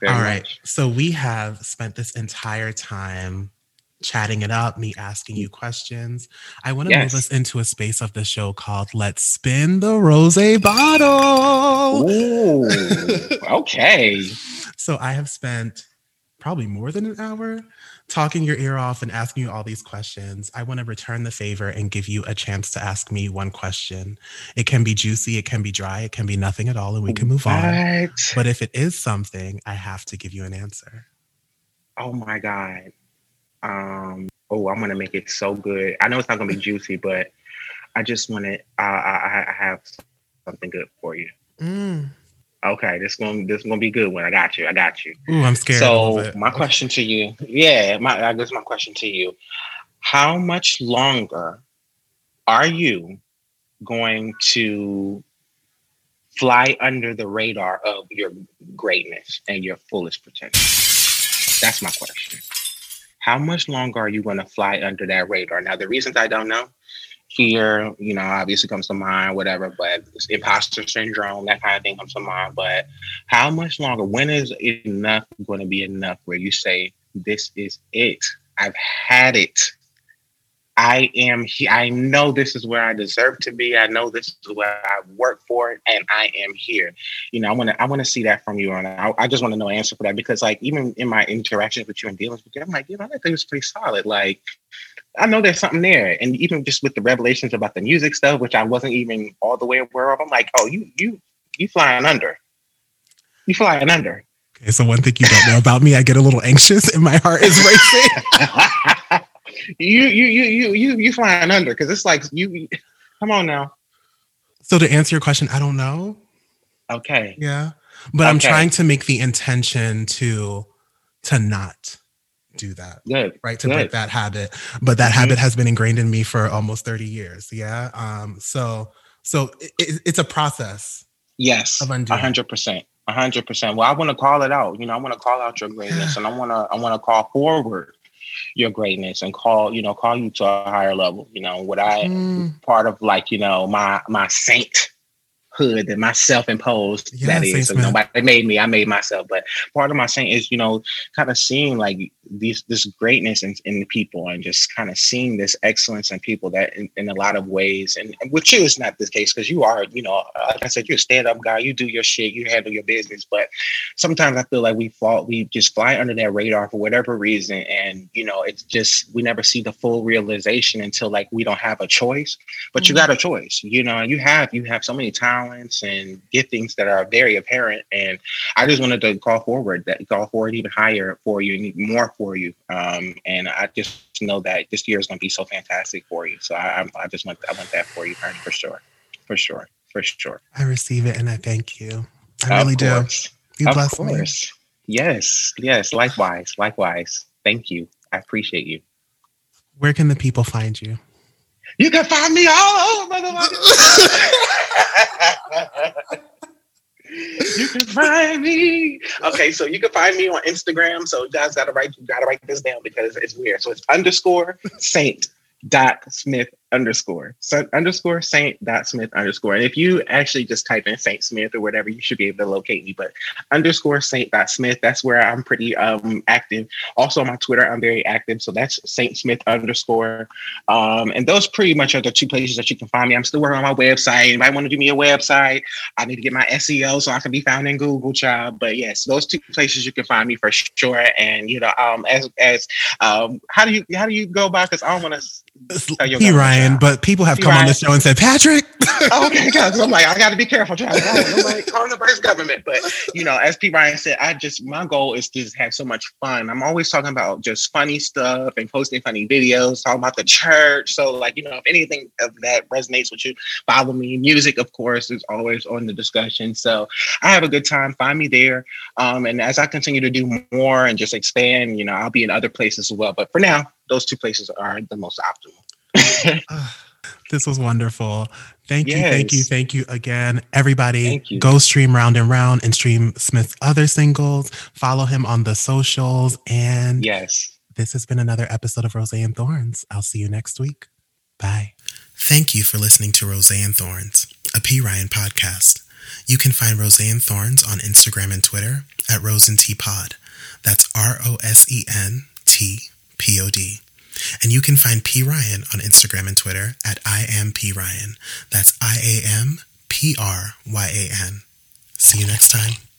Very All right. Much. So we have spent this entire time chatting it up, me asking you questions. I want to yes. move us into a space of the show called Let's Spin the Rose Bottle. Ooh, [LAUGHS] okay. so I have spent probably more than an hour talking your ear off and asking you all these questions, I want to return the favor and give you a chance to ask me one question. It can be juicy, it can be dry, it can be nothing at all, and we can move what? on. But if it is something, I have to give you an answer. Oh my God. Um, oh, I'm gonna make it so good. I know it's not gonna be juicy, but I just want to. Uh, I, I have something good for you. Mm. Okay, this going this gonna be a good one. I got you. I got you. Ooh, I'm scared. So my question to you, yeah, my I guess my question to you: How much longer are you going to fly under the radar of your greatness and your fullest potential? That's my question. How much longer are you going to fly under that radar? Now, the reasons I don't know fear, you know, obviously comes to mind, whatever, but imposter syndrome, that kind of thing comes to mind. But how much longer? When is enough going to be enough where you say, this is it? I've had it. I am here. I know this is where I deserve to be. I know this is where I work for it, and I am here. You know, I want to. I want to see that from you, and I, I just want to know answer for that because, like, even in my interactions with you and dealings with you, I'm like, you know, I think it's pretty solid. Like, I know there's something there. And even just with the revelations about the music stuff, which I wasn't even all the way aware of, I'm like, oh, you you you flying under. You flying under. Okay, so one thing you don't know about me, I get a little anxious and my heart is racing. [LAUGHS] you you you you you you flying under because it's like you come on now. So to answer your question, I don't know. Okay. Yeah. But okay. I'm trying to make the intention to to not do that. Right. To break that habit. But that Mhm. habit has been ingrained in me for almost 30 years. Yeah. Um, so so it, it- it's a process. Yes, Of undoing. hundred percent, a hundred percent. Well, I want to call it out. You know, I want to call out your greatness, and I want to, I want to call forward your greatness and call, you know, call you to a higher level. You know, what I Mm, part of like, you know, my my saint hood and my self-imposed Yeah, that Saint is so nobody made me i made myself but part of my saying is you know kind of seeing like these this greatness in, in the people and just kind of seeing this excellence in people that in, in a lot of ways and, and with you it's not the case because you are you know like i said you're a stand-up guy you do your shit you handle your business but sometimes i feel like we fall we just fly under that radar for whatever reason and you know it's just we never see the full realization until like we don't have a choice but you Mhm. got a choice you know you have you have so many talents and giftings that are very apparent. And i just wanted to call forward that call forward even higher for you and more for you. Um and i just know that this year is going to be so fantastic for you. So i i I just want i want that for you Ernie, for sure. For sure. For sure. I receive it and I thank you. I really do. You of bless me. course. Yes. Yes. Likewise. Likewise. Thank you. I appreciate you. Where can the people find you? You can find me all over, motherfucker. [LAUGHS] you can find me. Okay, so you can find me on Instagram. So you guys gotta write you gotta write this down because it's weird. So it's underscore saint dot smith underscore so underscore saint dot smith underscore and if you actually just type in saint smith or whatever you should be able to locate me but underscore saint dot smith that's where i'm pretty um active also on my twitter i'm very active so that's saint smith underscore um, and those pretty much are the two places that you can find me. I'm still working on my website. Anybody want to do me a website? I need to get my SEO so I can be found in Google, child. But yes, those two places you can find me for sure. And you know, um, as as um, how do you how do you go about? Because I don't want to. Oh, P. Ryan, but people have P. come on the show and said, Patrick. Oh, okay, [LAUGHS] guys. I'm like, I got to be careful, child. I'm like calling the first government, but you know, as P. Ryan said, I just my goal is to just have so much fun. I'm always talking about just funny stuff and posting funny videos, talking about the church. So, like, you know, if anything of that resonates with you, follow me. Music, of course, is always on the discussion. So, I have a good time. Find me there. Um, and as I continue to do more and just expand, you know, I'll be in other places as well. But for now, those two places are the most optimal. [LAUGHS] This was wonderful. Thank you, thank you, thank you again. Everybody, Thank you. go stream Round and Round and stream Smith's other singles. Follow him on the socials. And yes. this has been another episode of Rose and Thorns. I'll see you next week. Bye. Thank you for listening to Rose and Thorns, a P. Ryan podcast. You can find Rose and Thorns on Instagram and Twitter at Rose and T Pod. That's R O S E N T P O D. And you can find P. Ryan on Instagram and Twitter at I am P. Ryan. That's I A M P R Y A N. See you next time.